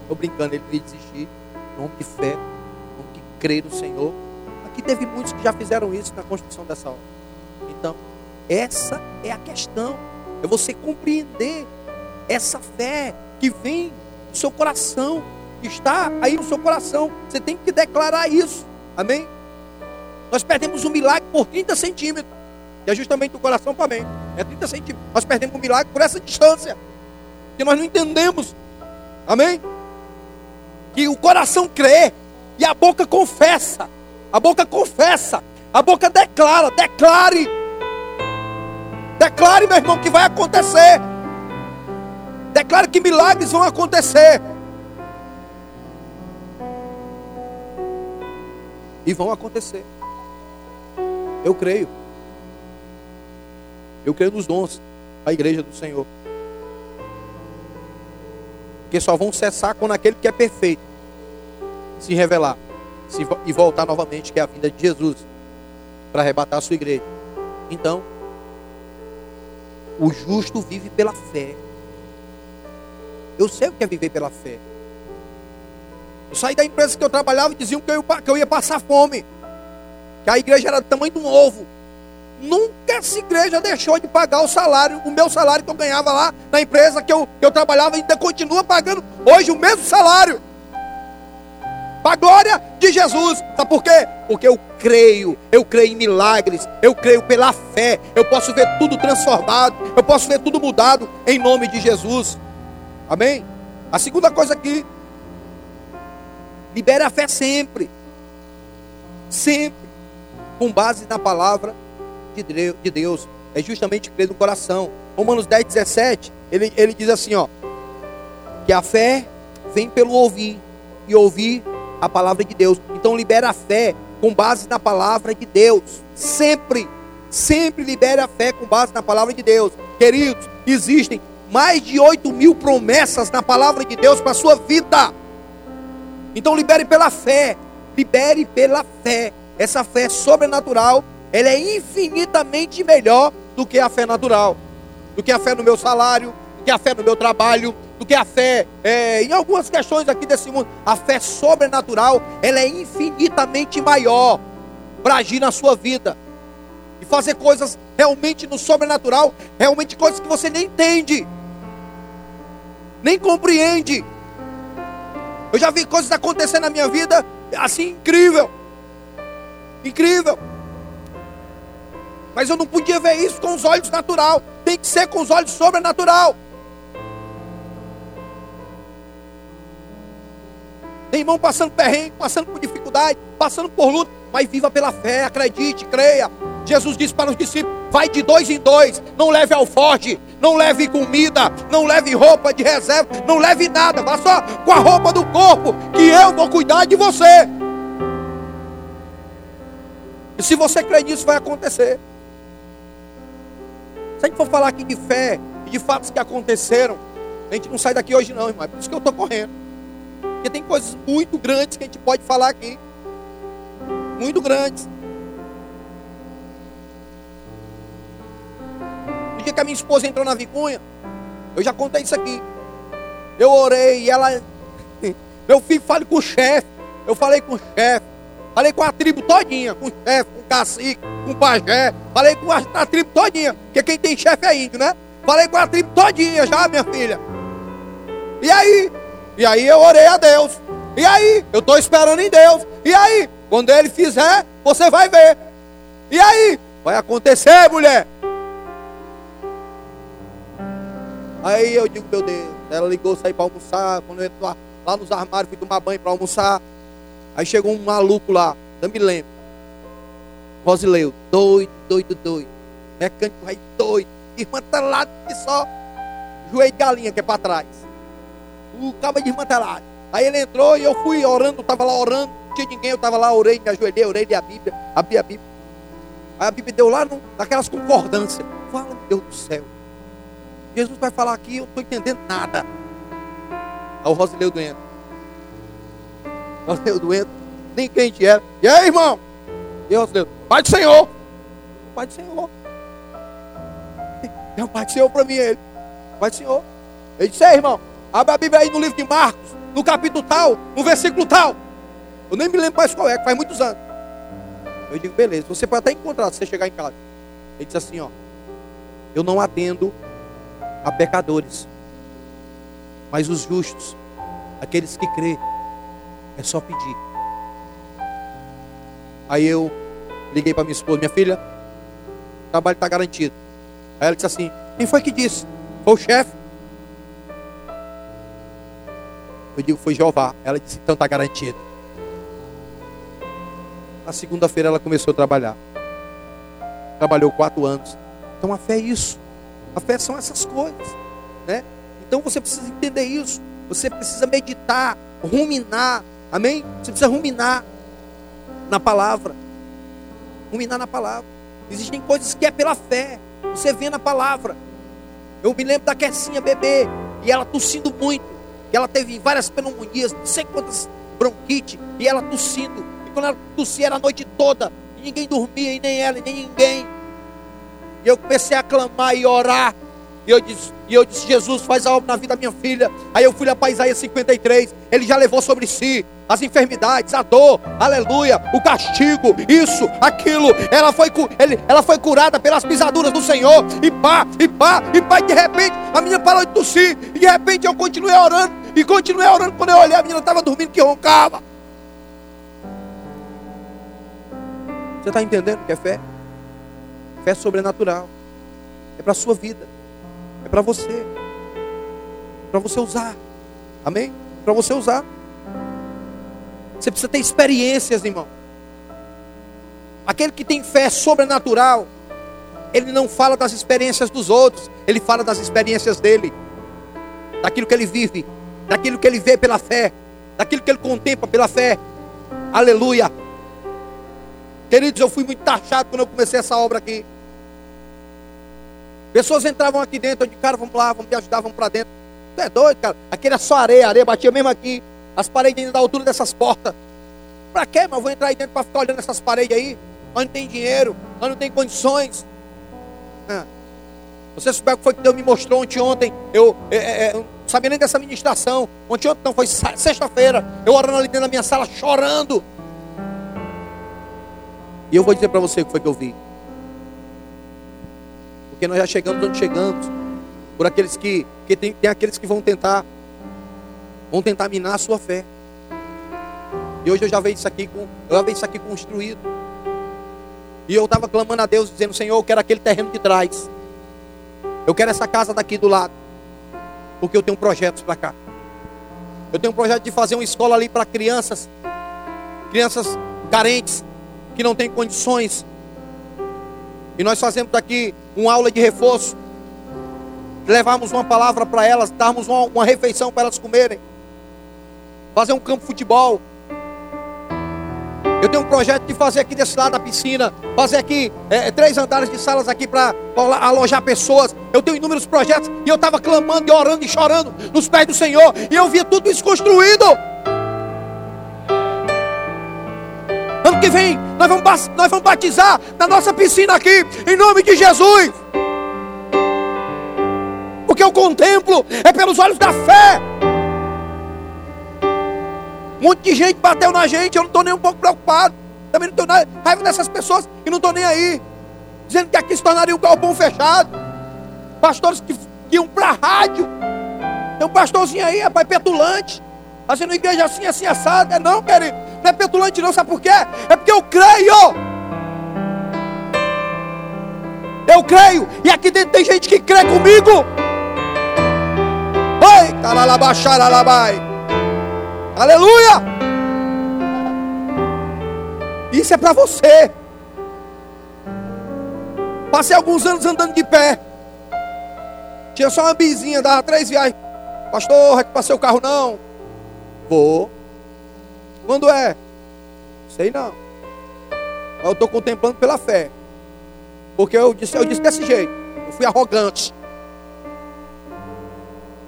Estou brincando, ele veio desistir. Nome de fé, nome de crer no Senhor. Aqui teve muitos que já fizeram isso na construção dessa obra. Então, essa é a questão. É você compreender essa fé que vem do seu coração, que está aí no seu coração. Você tem que declarar isso. Amém? Nós perdemos um milagre por 30 centímetros. E é justamente o coração para mim. É 30 centímetros. Nós perdemos um milagre por essa distância. Que nós não entendemos. Amém? Que o coração crê e a boca confessa. A boca confessa. A boca declara. Declare. Declare, meu irmão, que vai acontecer. Declare que milagres vão acontecer. E vão acontecer. Eu creio. Eu creio nos dons da igreja do Senhor. Que só vão cessar quando aquele que é perfeito se revelar e voltar novamente, que é a vinda de Jesus, para arrebatar a sua igreja. Então, o justo vive pela fé. Eu sei o que é viver pela fé. Eu saí da empresa que eu trabalhava e diziam que eu, que eu ia passar fome. Que a igreja era do tamanho de um ovo. Nunca essa igreja deixou de pagar o salário, o meu salário que eu ganhava lá na empresa que eu, que eu trabalhava, ainda continua pagando hoje o mesmo salário. Para a glória de Jesus. Sabe por quê? Porque eu creio, eu creio em milagres, eu creio pela fé. Eu posso ver tudo transformado, eu posso ver tudo mudado em nome de Jesus. Amém? A segunda coisa aqui, libere a fé sempre. Sempre. Com base na palavra de Deus. É justamente crer no coração. Romanos 10, 17, ele, ele diz assim, ó. Que a fé vem pelo ouvir. E ouvir a palavra de Deus. Então libera a fé com base na palavra de Deus. Sempre. Sempre libere a fé com base na palavra de Deus. Queridos, existem mais de 8 mil promessas na palavra de Deus para a sua vida. Então libere pela fé. Libere pela fé. Essa fé sobrenatural ela é infinitamente melhor do que a fé natural, do que a fé no meu salário, do que a fé no meu trabalho, do que a fé é, em algumas questões aqui desse mundo. A fé sobrenatural, ela é infinitamente maior para agir na sua vida e fazer coisas realmente no sobrenatural, realmente coisas que você nem entende, nem compreende. Eu já vi coisas acontecer na minha vida assim incrível, incrível. Mas eu não podia ver isso com os olhos natural. Tem que ser com os olhos sobrenatural. Tem irmão passando perrengue, passando por dificuldade, passando por luta, mas viva pela fé, acredite, creia. Jesus disse para os discípulos: vai de dois em dois, não leve alforge, não leve comida, não leve roupa de reserva, não leve nada, vá só com a roupa do corpo, que eu vou cuidar de você. E se você crer nisso, vai acontecer. Se a gente for falar aqui de fé e de fatos que aconteceram, a gente não sai daqui hoje não, irmão. É por isso que eu estou correndo. Porque tem coisas muito grandes que a gente pode falar aqui. Muito grandes. No dia que a minha esposa entrou na vicunha, eu já contei isso aqui. Eu orei e ela. Meu filho, fale com o chefe. Eu falei com o chefe. Falei com a tribo todinha, com o chefe, com o cacique, com o pajé. Falei com a, a tribo todinha. Porque quem tem chefe é índio, né? Falei com a tribo todinha já, minha filha. E aí? E aí eu orei a Deus. E aí? Eu estou esperando em Deus. E aí? Quando ele fizer, você vai ver. E aí? Vai acontecer, mulher. Aí eu digo, meu Deus, ela ligou, sair para almoçar. Quando eu entro lá, lá nos armários, fui tomar banho para almoçar. Aí chegou um maluco lá, não me lembro. Rosileu, doido, doido, doido. Mecânico aí doido. Desmantelado que só joelho de galinha que é para trás. O cabo desmantelado. Aí ele entrou e eu fui orando, estava lá orando, não tinha ninguém, eu estava lá, orei, me ajoelhei, orei, li a Bíblia, abri a Bíblia. Aí a Bíblia deu lá no, naquelas concordâncias. Fala, Deus do céu. Jesus vai falar aqui, eu não estou entendendo nada. Aí o Rosileu doendo. Rosileu doendo, nem crente era. E aí, irmão? E aí, Rosileu? Pai do Senhor. Pai do Senhor. É o Pai do Senhor para mim, ele. Pai do Senhor. Ele disse, irmão, abre a Bíblia aí no livro de Marcos, no capítulo tal, no versículo tal. Eu nem me lembro mais qual é, que faz muitos anos. Eu digo, beleza, você pode até encontrar se você chegar em casa. Ele disse assim, ó. Eu não atendo a pecadores, mas os justos, aqueles que crê, é só pedir. Aí eu liguei para minha esposa, minha filha, o trabalho está garantido. Aí ela disse assim: Quem foi que disse? Foi o chefe. Eu digo: Foi Jeová. Ela disse: Então está garantido. Na segunda-feira ela começou a trabalhar. Trabalhou quatro anos. Então a fé é isso. A fé são essas coisas, né? Então você precisa entender isso. Você precisa meditar, ruminar, amém? Você precisa ruminar na palavra, ruminar na palavra. Existem coisas que é pela fé. Você vê na palavra. Eu me lembro da Kessinha bebê e ela tossindo muito. Ela teve várias pneumonias, não sei quantas bronquite e ela tossindo. E quando ela tossia era a noite toda. E ninguém dormia, e nem ela, e nem ninguém. E eu comecei a clamar e orar. E eu disse, e eu disse Jesus, faz a obra na vida da minha filha. Aí eu fui lá para Isaías 53. Ele já levou sobre si as enfermidades, a dor, aleluia, o castigo, isso, aquilo. Ela foi, ele, ela foi curada pelas pisaduras do Senhor. E pá, e pá, e pá. E de repente a menina parou de tossir. E de repente eu continuei orando. E continuei orando. Quando eu olhei, a menina estava dormindo que roncava. Você está entendendo o que é fé? Fé sobrenatural. É para a sua vida. É para você. Para você usar. Amém? Para você usar. Você precisa ter experiências, irmão. Aquele que tem fé sobrenatural, ele não fala das experiências dos outros, ele fala das experiências dele, daquilo que ele vive, daquilo que ele vê pela fé, daquilo que ele contempla pela fé. Aleluia. Queridos, eu fui muito taxado quando eu comecei essa obra aqui. Pessoas entravam aqui dentro, eu de cara, vamos lá, vamos te ajudar, vamos para dentro. Tu é doido, cara? Aqui era só areia, areia batia mesmo aqui. As paredes ainda da altura dessas portas. Para quê, mas eu vou entrar aí dentro para ficar olhando essas paredes aí? Onde não tem dinheiro, onde não tem condições. Ah. Você souber o que foi que Deus me mostrou ontem, ontem. Eu, é, é, não sabia nem dessa ministração. Ontem, ontem não, foi sexta-feira. Eu orando ali dentro da minha sala, chorando. E eu vou dizer para você o que foi que eu vi. Porque nós já chegamos onde chegamos. Por aqueles que, que tem, tem aqueles que vão tentar, vão tentar minar a sua fé. E hoje eu já vejo isso aqui com, eu já vejo isso aqui construído. E eu estava clamando a Deus, dizendo, Senhor, eu quero aquele terreno de trás. Eu quero essa casa daqui do lado. Porque eu tenho projetos para cá. Eu tenho um projeto de fazer uma escola ali para crianças, crianças carentes, que não têm condições. E nós fazemos aqui uma aula de reforço. Levarmos uma palavra para elas, darmos uma, uma refeição para elas comerem. Fazer um campo de futebol, eu tenho um projeto de fazer aqui desse lado da piscina, fazer aqui é, três andares de salas aqui para alojar pessoas. Eu tenho inúmeros projetos e eu estava clamando e orando e chorando nos pés do Senhor e eu via tudo isso construído. Ano que vem nós vamos, nós vamos batizar na nossa piscina aqui, em nome de Jesus. Porque eu contemplo é pelos olhos da fé. Um monte de gente bateu na gente, eu não estou nem um pouco preocupado. Também não estou raiva dessas pessoas e não estou nem aí. Dizendo que aqui se tornaria um galpão fechado. Pastores que, que iam para a rádio. Tem um pastorzinho aí, rapaz, petulante. Fazendo igreja assim, assim, assada. É não, querido. Não é petulante não, sabe por quê? É porque eu creio. Eu creio. E aqui dentro tem gente que crê comigo. Oi, talalabaxaralabai. Aleluia! Isso é para você. Passei alguns anos andando de pé. Tinha só uma bizinha, dava três viagens. Pastor, é que passei o carro não? Vou. Quando é? Sei não. Eu estou contemplando pela fé. Porque eu disse, eu disse desse jeito. Eu fui arrogante.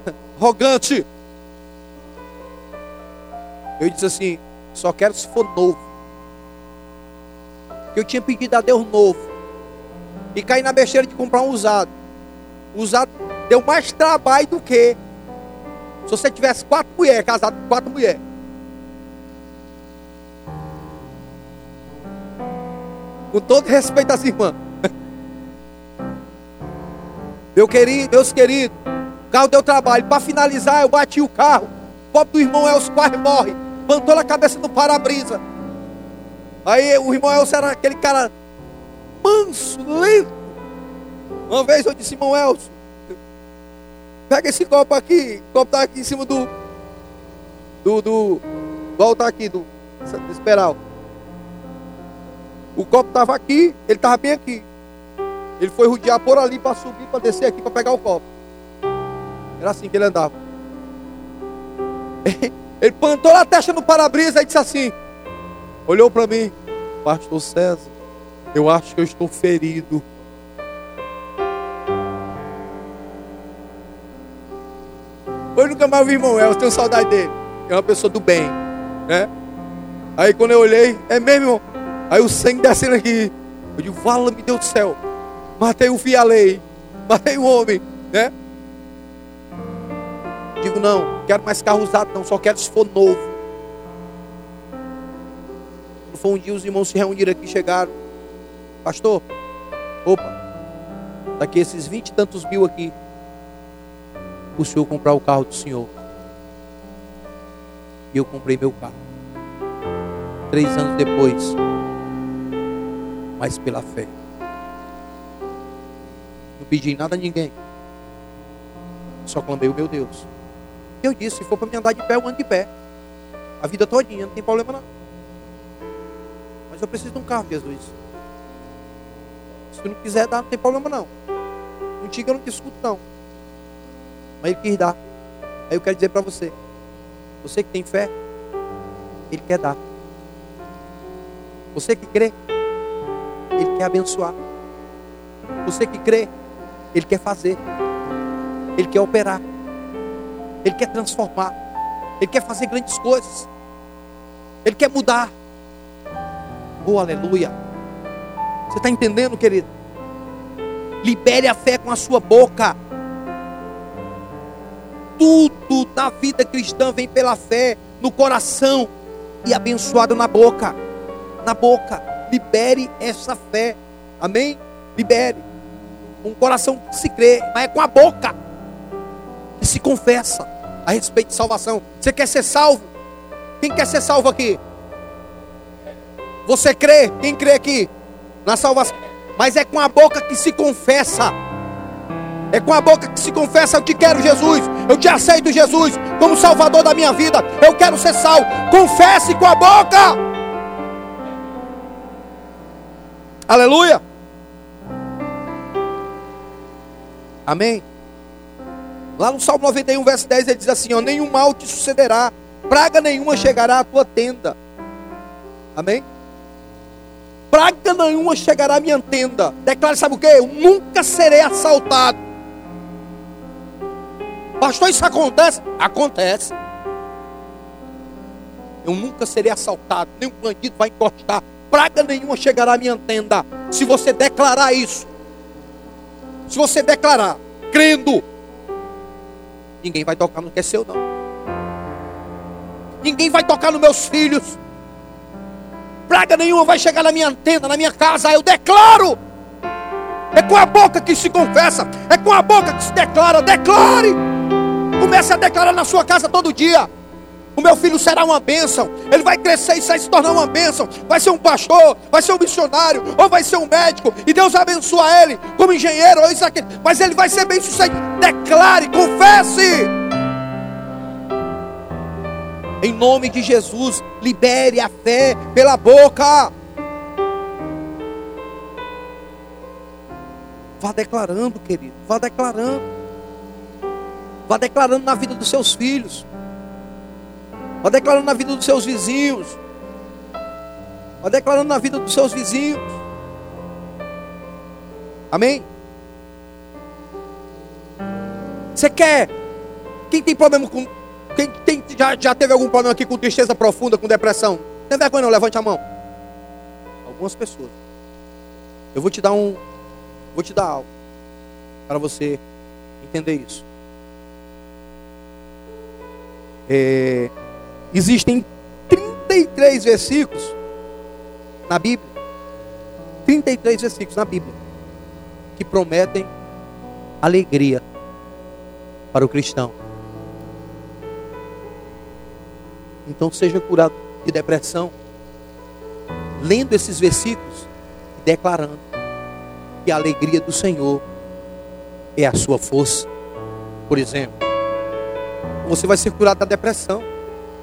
arrogante. Eu disse assim: só quero se for novo. Eu tinha pedido a Deus novo. E caí na besteira de comprar um usado. O usado deu mais trabalho do que se você tivesse quatro mulheres, casado com quatro mulheres. Com todo respeito às irmãs. Meu querido, meus queridos, o carro deu trabalho. Para finalizar, eu bati o carro. O pobre do irmão Elcio quase morre levantou a cabeça no para-brisa. Aí o irmão Elcio era aquele cara manso, lento. Uma vez eu disse, irmão Elcio, pega esse copo aqui, o copo está aqui em cima do. Do. do volta aqui, do, do esperal. O copo estava aqui, ele estava bem aqui. Ele foi rodear por ali para subir, para descer aqui, para pegar o copo. Era assim que ele andava. Ele plantou a testa no para-brisa e disse assim: olhou para mim, Pastor César, eu acho que eu estou ferido. Hoje nunca mais vi irmão eu tenho saudade dele. É uma pessoa do bem, né? Aí quando eu olhei, é mesmo. Aí o sangue descendo aqui. Eu digo, vala-me Deus do céu. Matei o filho lei. Matei o homem, né? Digo, não, quero mais carro usado, não, só quero se for novo. Quando foi um dia, os irmãos se reuniram aqui, chegaram. Pastor, opa, daqui esses vinte e tantos mil aqui, o senhor comprar o carro do senhor. E eu comprei meu carro. Três anos depois, mas pela fé. Não pedi nada a ninguém. Só clamei o meu Deus. Eu disse, se for para me andar de pé, eu ando de pé. A vida todinha, não tem problema não. Mas eu preciso de um carro, Jesus. Se tu não quiser dar, não tem problema não. Contigo eu não te escuto não. Mas ele quis dar. Aí eu quero dizer para você. Você que tem fé, ele quer dar. Você que crê, ele quer abençoar. Você que crê, ele quer fazer. Ele quer operar. Ele quer transformar. Ele quer fazer grandes coisas. Ele quer mudar. Oh, aleluia. Você está entendendo, querido? Libere a fé com a sua boca. Tudo na vida cristã vem pela fé, no coração e abençoado na boca. Na boca. Libere essa fé. Amém? Libere. Um coração que se crê, mas é com a boca se confessa a respeito de salvação. Você quer ser salvo? Quem quer ser salvo aqui? Você crê? Quem crê aqui? Na salvação. Mas é com a boca que se confessa. É com a boca que se confessa: Eu te quero, Jesus. Eu te aceito, Jesus, como Salvador da minha vida. Eu quero ser salvo. Confesse com a boca. Aleluia. Amém. Lá no Salmo 91, verso 10, ele diz assim: ó, Nenhum mal te sucederá, praga nenhuma chegará à tua tenda. Amém? Praga nenhuma chegará à minha tenda. Declara, sabe o que? Eu nunca serei assaltado. Pastor, isso acontece? Acontece. Eu nunca serei assaltado, nenhum bandido vai encostar. Praga nenhuma chegará à minha tenda. Se você declarar isso, se você declarar, crendo, ninguém vai tocar no que é seu, não. Ninguém vai tocar nos meus filhos. Praga nenhuma vai chegar na minha tenda, na minha casa. Eu declaro. É com a boca que se confessa. É com a boca que se declara. Declare. Comece a declarar na sua casa todo dia. O meu filho será uma bênção. Ele vai crescer e vai se tornar uma bênção. Vai ser um pastor, vai ser um missionário, ou vai ser um médico. E Deus abençoa ele como engenheiro, ou isso aqui. Mas ele vai ser bem sucedido. Declare, confesse. Em nome de Jesus, libere a fé pela boca. Vá declarando, querido. Vá declarando. Vá declarando na vida dos seus filhos. Vá declarando na vida dos seus vizinhos. Vá declarando na vida dos seus vizinhos. Amém? Você quer? Quem tem problema com. Quem tem, já, já teve algum problema aqui com tristeza profunda, com depressão? Tem vergonha não? Levante a mão. Algumas pessoas. Eu vou te dar um. Vou te dar algo. Para você entender isso. É, Existem 33 versículos na Bíblia. 33 versículos na Bíblia que prometem alegria para o cristão. Então seja curado de depressão, lendo esses versículos e declarando que a alegria do Senhor é a sua força. Por exemplo, você vai ser curado da depressão.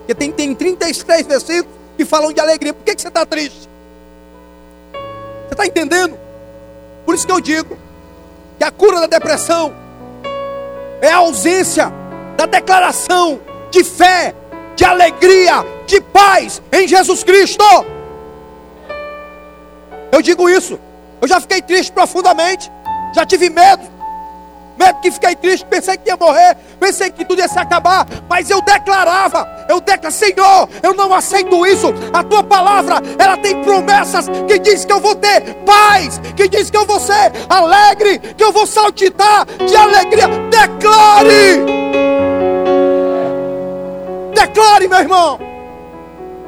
Porque tem, tem 33 versículos que falam de alegria. Por que, que você está triste? Você está entendendo? Por isso que eu digo que a cura da depressão é a ausência da declaração de fé, de alegria, de paz em Jesus Cristo. Eu digo isso. Eu já fiquei triste profundamente. Já tive medo medo que fiquei triste, pensei que ia morrer, pensei que tudo ia se acabar, mas eu declarava, eu declaro, Senhor, eu não aceito isso. A tua palavra, ela tem promessas que diz que eu vou ter paz, que diz que eu vou ser alegre, que eu vou saltitar de alegria. Declare! Declare, meu irmão.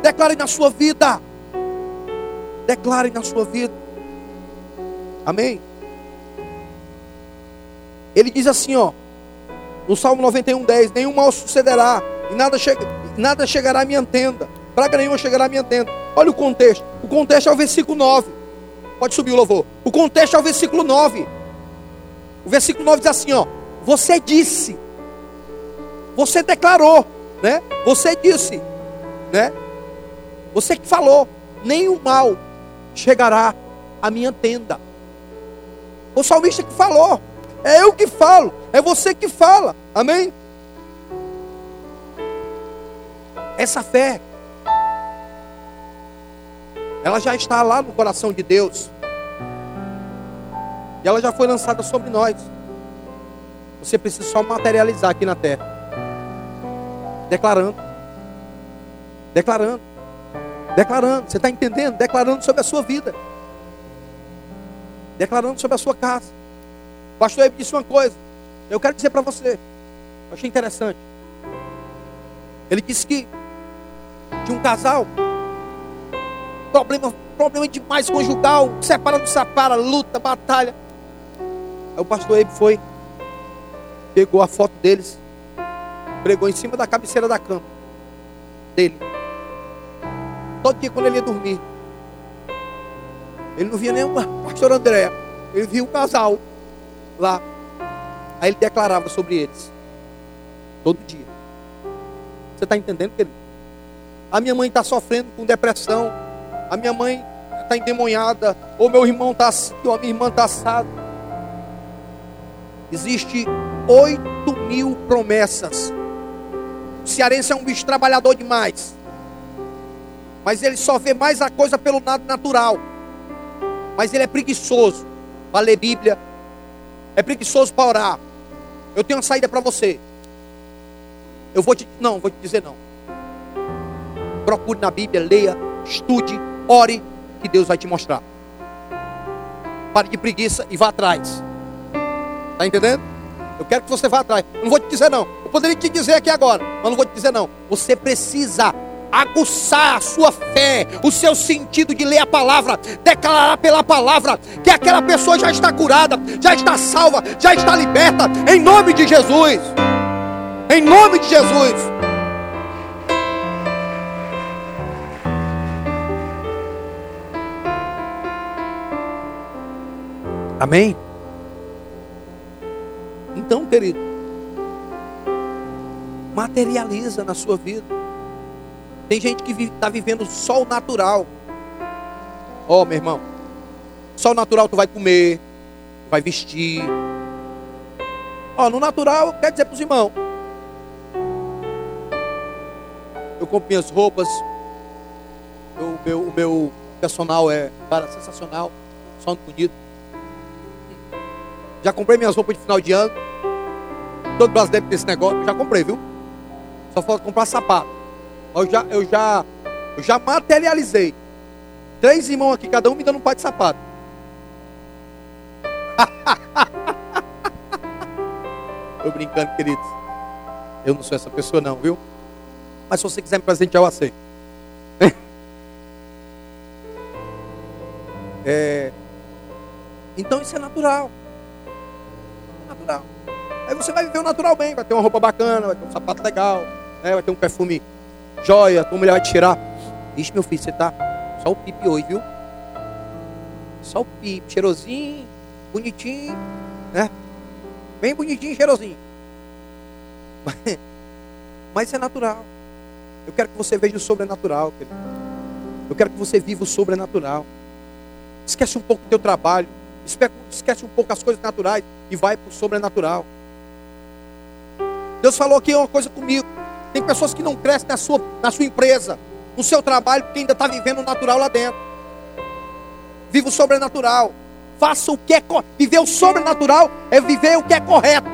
Declare na sua vida. Declare na sua vida. Amém. Ele diz assim, ó, no Salmo 91, 10: Nenhum mal sucederá, e nada, chega, nada chegará à minha tenda, praga nenhuma chegará à minha tenda. Olha o contexto, o contexto é o versículo 9. Pode subir o louvor. O contexto é o versículo 9. O versículo 9 diz assim, ó: Você disse, você declarou, né? Você disse, né? Você que falou, nenhum mal chegará à minha tenda. O salmista que falou, é eu que falo, é você que fala. Amém? Essa fé, ela já está lá no coração de Deus. E ela já foi lançada sobre nós. Você precisa só materializar aqui na terra. Declarando. Declarando. Declarando. Você está entendendo? Declarando sobre a sua vida. Declarando sobre a sua casa. O pastor Ebe disse uma coisa. Eu quero dizer para você. Eu achei interessante. Ele disse que de um casal, problema, problema demais conjugal, separa, não separa, luta, batalha. Aí o pastor Ebe foi, pegou a foto deles, pregou em cima da cabeceira da cama dele. Todo dia quando ele ia dormir, ele não via nenhuma pastor André, ele via um casal lá. Aí ele declarava sobre eles. Todo dia. Você está entendendo, querido? A minha mãe está sofrendo com depressão. A minha mãe está endemoniada. Ou meu irmão está assim, ou a minha irmã está assado. Existe 8 mil promessas. O cearense é um bicho trabalhador demais. Mas ele só vê mais a coisa pelo lado natural. Mas ele é preguiçoso para ler Bíblia. É preguiçoso para orar. Eu tenho uma saída para você. Eu vou te. Não, vou te dizer não. Procure na Bíblia, leia, estude, ore, que Deus vai te mostrar. Pare de preguiça e vá atrás. Está entendendo? Eu quero que você vá atrás. Eu não vou te dizer não. Eu poderia te dizer aqui agora, mas não vou te dizer não. Você precisa aguçar a sua fé, o seu sentido de ler a palavra, declarar pela palavra que aquela pessoa já está curada, já está salva, já está liberta, em nome de Jesus. Em nome de Jesus. Amém? Então, querido, materializa na sua vida. Tem gente que está vivendo só o natural. Ó, oh, meu irmão, só o natural tu vai comer, vai vestir. Ó, oh, no natural, quer dizer para os irmãos. Eu compro minhas roupas. O meu, o meu personal é, cara, sensacional. Só bonito. Já comprei minhas roupas de final de ano. Todo brasileiro tem esse negócio. Já comprei, viu? Só falta comprar sapato. Eu já, eu já, eu já materializei. Três irmãos aqui, cada um me dando um par de sapato. Tô brincando, queridos. Eu não sou essa pessoa não, viu? Mas se você quiser me presentear, eu aceito. É... Então isso é natural. É natural. Aí você vai viver o natural bem, vai ter uma roupa bacana, vai ter um sapato legal, né? vai ter um perfume joia, tua mulher vai te tirar. Ixi, meu filho, você tá só o pipi hoje, viu? Só o pipi, cheirosinho, bonitinho, né? Bem bonitinho, cheirosinho. Mas, mas é natural. Eu quero que você veja o sobrenatural, querido. Eu quero que você viva o sobrenatural. Esquece um pouco do teu trabalho. Esquece um pouco as coisas naturais e vai para o sobrenatural. Deus falou aqui uma coisa comigo. Tem pessoas que não crescem na sua, na sua empresa, no seu trabalho, porque ainda está vivendo o natural lá dentro. Viva o sobrenatural. Faça o que é Viver o sobrenatural é viver o que é correto.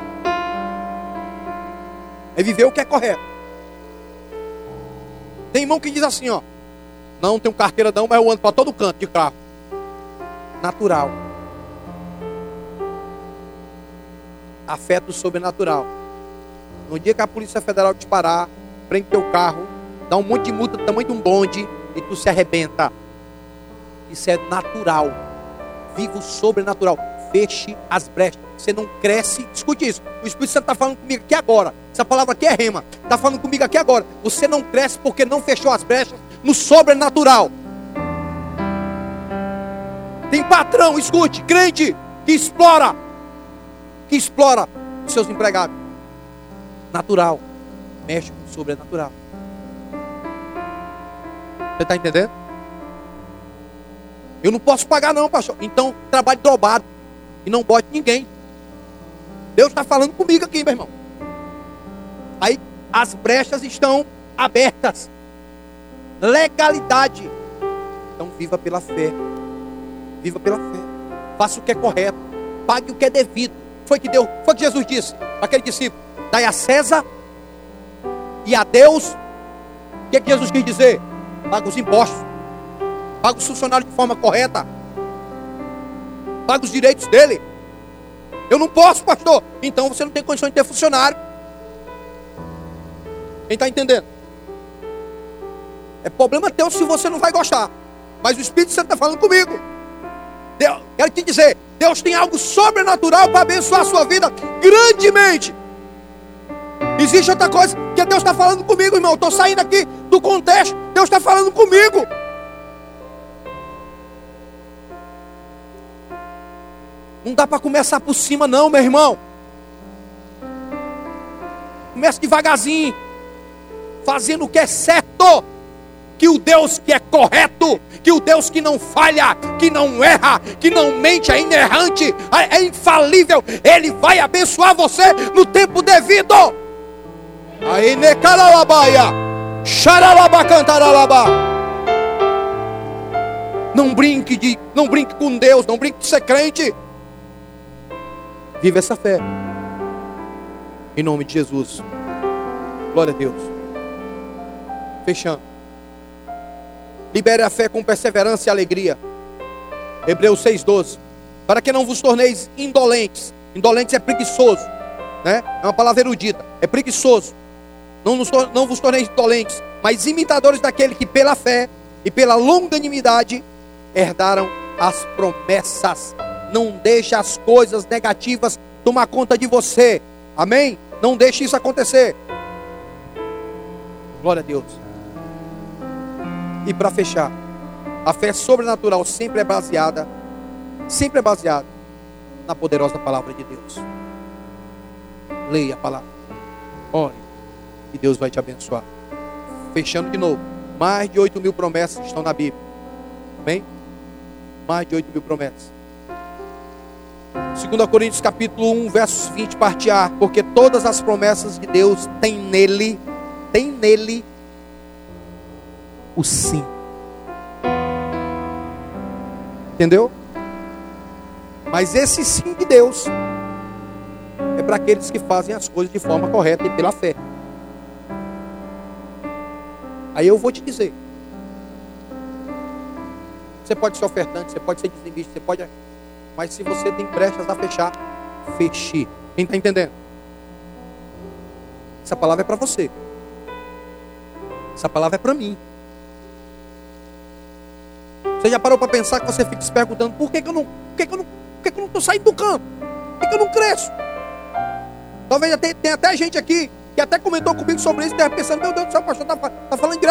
É viver o que é correto. Tem irmão que diz assim, ó. Não tenho carteira não, mas eu ando para todo canto de carro. Natural. Afeto sobrenatural. No dia que a Polícia Federal te parar, prende teu carro, dá um monte de multa do tamanho de um bonde e tu se arrebenta. Isso é natural. Vivo sobrenatural. Feche as brechas. Você não cresce. Escute isso. O Espírito Santo está falando comigo aqui agora. Essa palavra aqui é rema. Está falando comigo aqui agora. Você não cresce porque não fechou as brechas no sobrenatural. Tem patrão, escute, crente, que explora, que explora os seus empregados. Natural. Mexe com o sobrenatural. Você está entendendo? Eu não posso pagar, não, pastor. Então, trabalho dobrado. E não bote ninguém. Deus está falando comigo aqui, meu irmão. Aí as brechas estão abertas. Legalidade. Então viva pela fé. Viva pela fé. Faça o que é correto. Pague o que é devido. Foi que deu, foi que Jesus disse aquele discípulo: Dai a César e a Deus. O que, é que Jesus quis dizer? Paga os impostos. Paga os funcionários de forma correta. Paga os direitos dele. Eu não posso, pastor. Então você não tem condição de ter funcionário. Quem está entendendo? É problema teu se você não vai gostar. Mas o Espírito Santo está falando comigo. Deus, quero te dizer, Deus tem algo sobrenatural para abençoar a sua vida grandemente. Existe outra coisa que Deus está falando comigo, irmão. Estou saindo aqui do contexto. Deus está falando comigo. Não dá para começar por cima, não, meu irmão. Comece devagarzinho, fazendo o que é certo. Que o Deus que é correto, que o Deus que não falha, que não erra, que não mente, é inerrante, é infalível, Ele vai abençoar você no tempo devido. Aí, necalalabaia, xaralabacantaralaba. Não brinque de, não brinque com Deus, não brinque de ser crente. Viva essa fé. Em nome de Jesus. Glória a Deus. Fechando. Libere a fé com perseverança e alegria. Hebreus 6,12. Para que não vos torneis indolentes. Indolentes é preguiçoso. Né? É uma palavra erudita. É preguiçoso. Não, nos, não vos torneis indolentes, mas imitadores daquele que pela fé e pela longanimidade herdaram as promessas. Não deixe as coisas negativas tomar conta de você. Amém? Não deixe isso acontecer. Glória a Deus. E para fechar, a fé sobrenatural sempre é baseada, sempre é baseada na poderosa palavra de Deus. Leia a palavra. Ore. E Deus vai te abençoar. Fechando de novo. Mais de 8 mil promessas estão na Bíblia. Amém? Mais de 8 mil promessas. 2 Coríntios capítulo 1, versos 20, parte A. Porque todas as promessas de Deus têm nele, tem nele o sim. Entendeu? Mas esse sim de Deus é para aqueles que fazem as coisas de forma correta e pela fé. Aí eu vou te dizer. Você pode ser ofertante, você pode ser dizimista, você pode. Mas se você tem brechas a fechar, feche. Quem está entendendo? Essa palavra é para você. Essa palavra é para mim. Você já parou para pensar que você fica se perguntando por que, que eu não, por que, que eu não, por que, que eu não estou saindo do campo? Por que, que eu não cresço? Talvez tenha, tenha até gente aqui que até comentou comigo sobre isso, estava pensando, meu Deus do céu, pastor, tá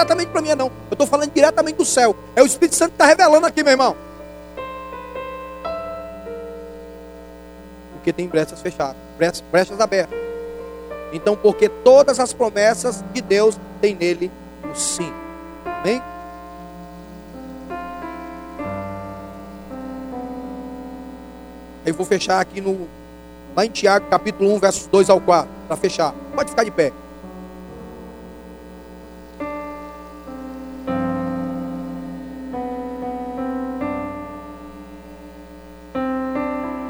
diretamente para mim, não. Eu estou falando diretamente do céu. É o Espírito Santo que está revelando aqui, meu irmão. Porque tem brechas fechadas, brechas, abertas. Então, porque todas as promessas de Deus tem nele o sim. Amém? Aí vou fechar aqui no lá em Tiago, capítulo 1, versos 2 ao 4, para fechar. Pode ficar de pé.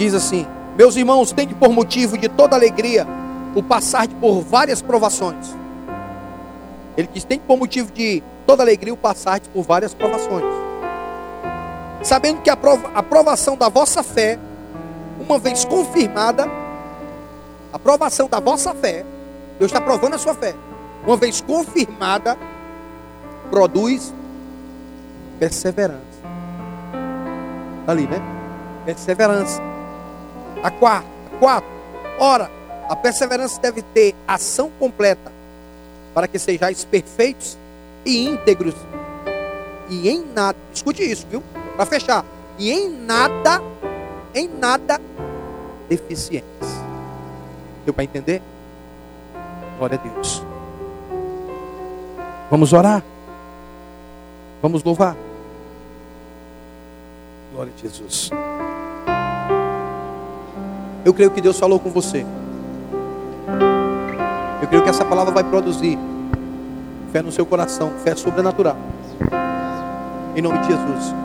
Diz assim: Meus irmãos, tem que por motivo de toda alegria o passar por várias provações. Ele diz: tem que por motivo de toda alegria o passar por várias provações. Sabendo que a, prova, a provação da vossa fé uma vez confirmada, a aprovação da vossa fé, Deus está provando a sua fé, uma vez confirmada, produz perseverança. Tá ali, né? Perseverança. A quarta, a quatro. Ora, a perseverança deve ter ação completa para que sejais perfeitos e íntegros. E em nada, escute isso, viu? Para fechar. E em nada em nada deficientes. Deu para entender? Glória a Deus. Vamos orar. Vamos louvar. Glória a Jesus. Eu creio que Deus falou com você. Eu creio que essa palavra vai produzir fé no seu coração, fé sobrenatural. Em nome de Jesus.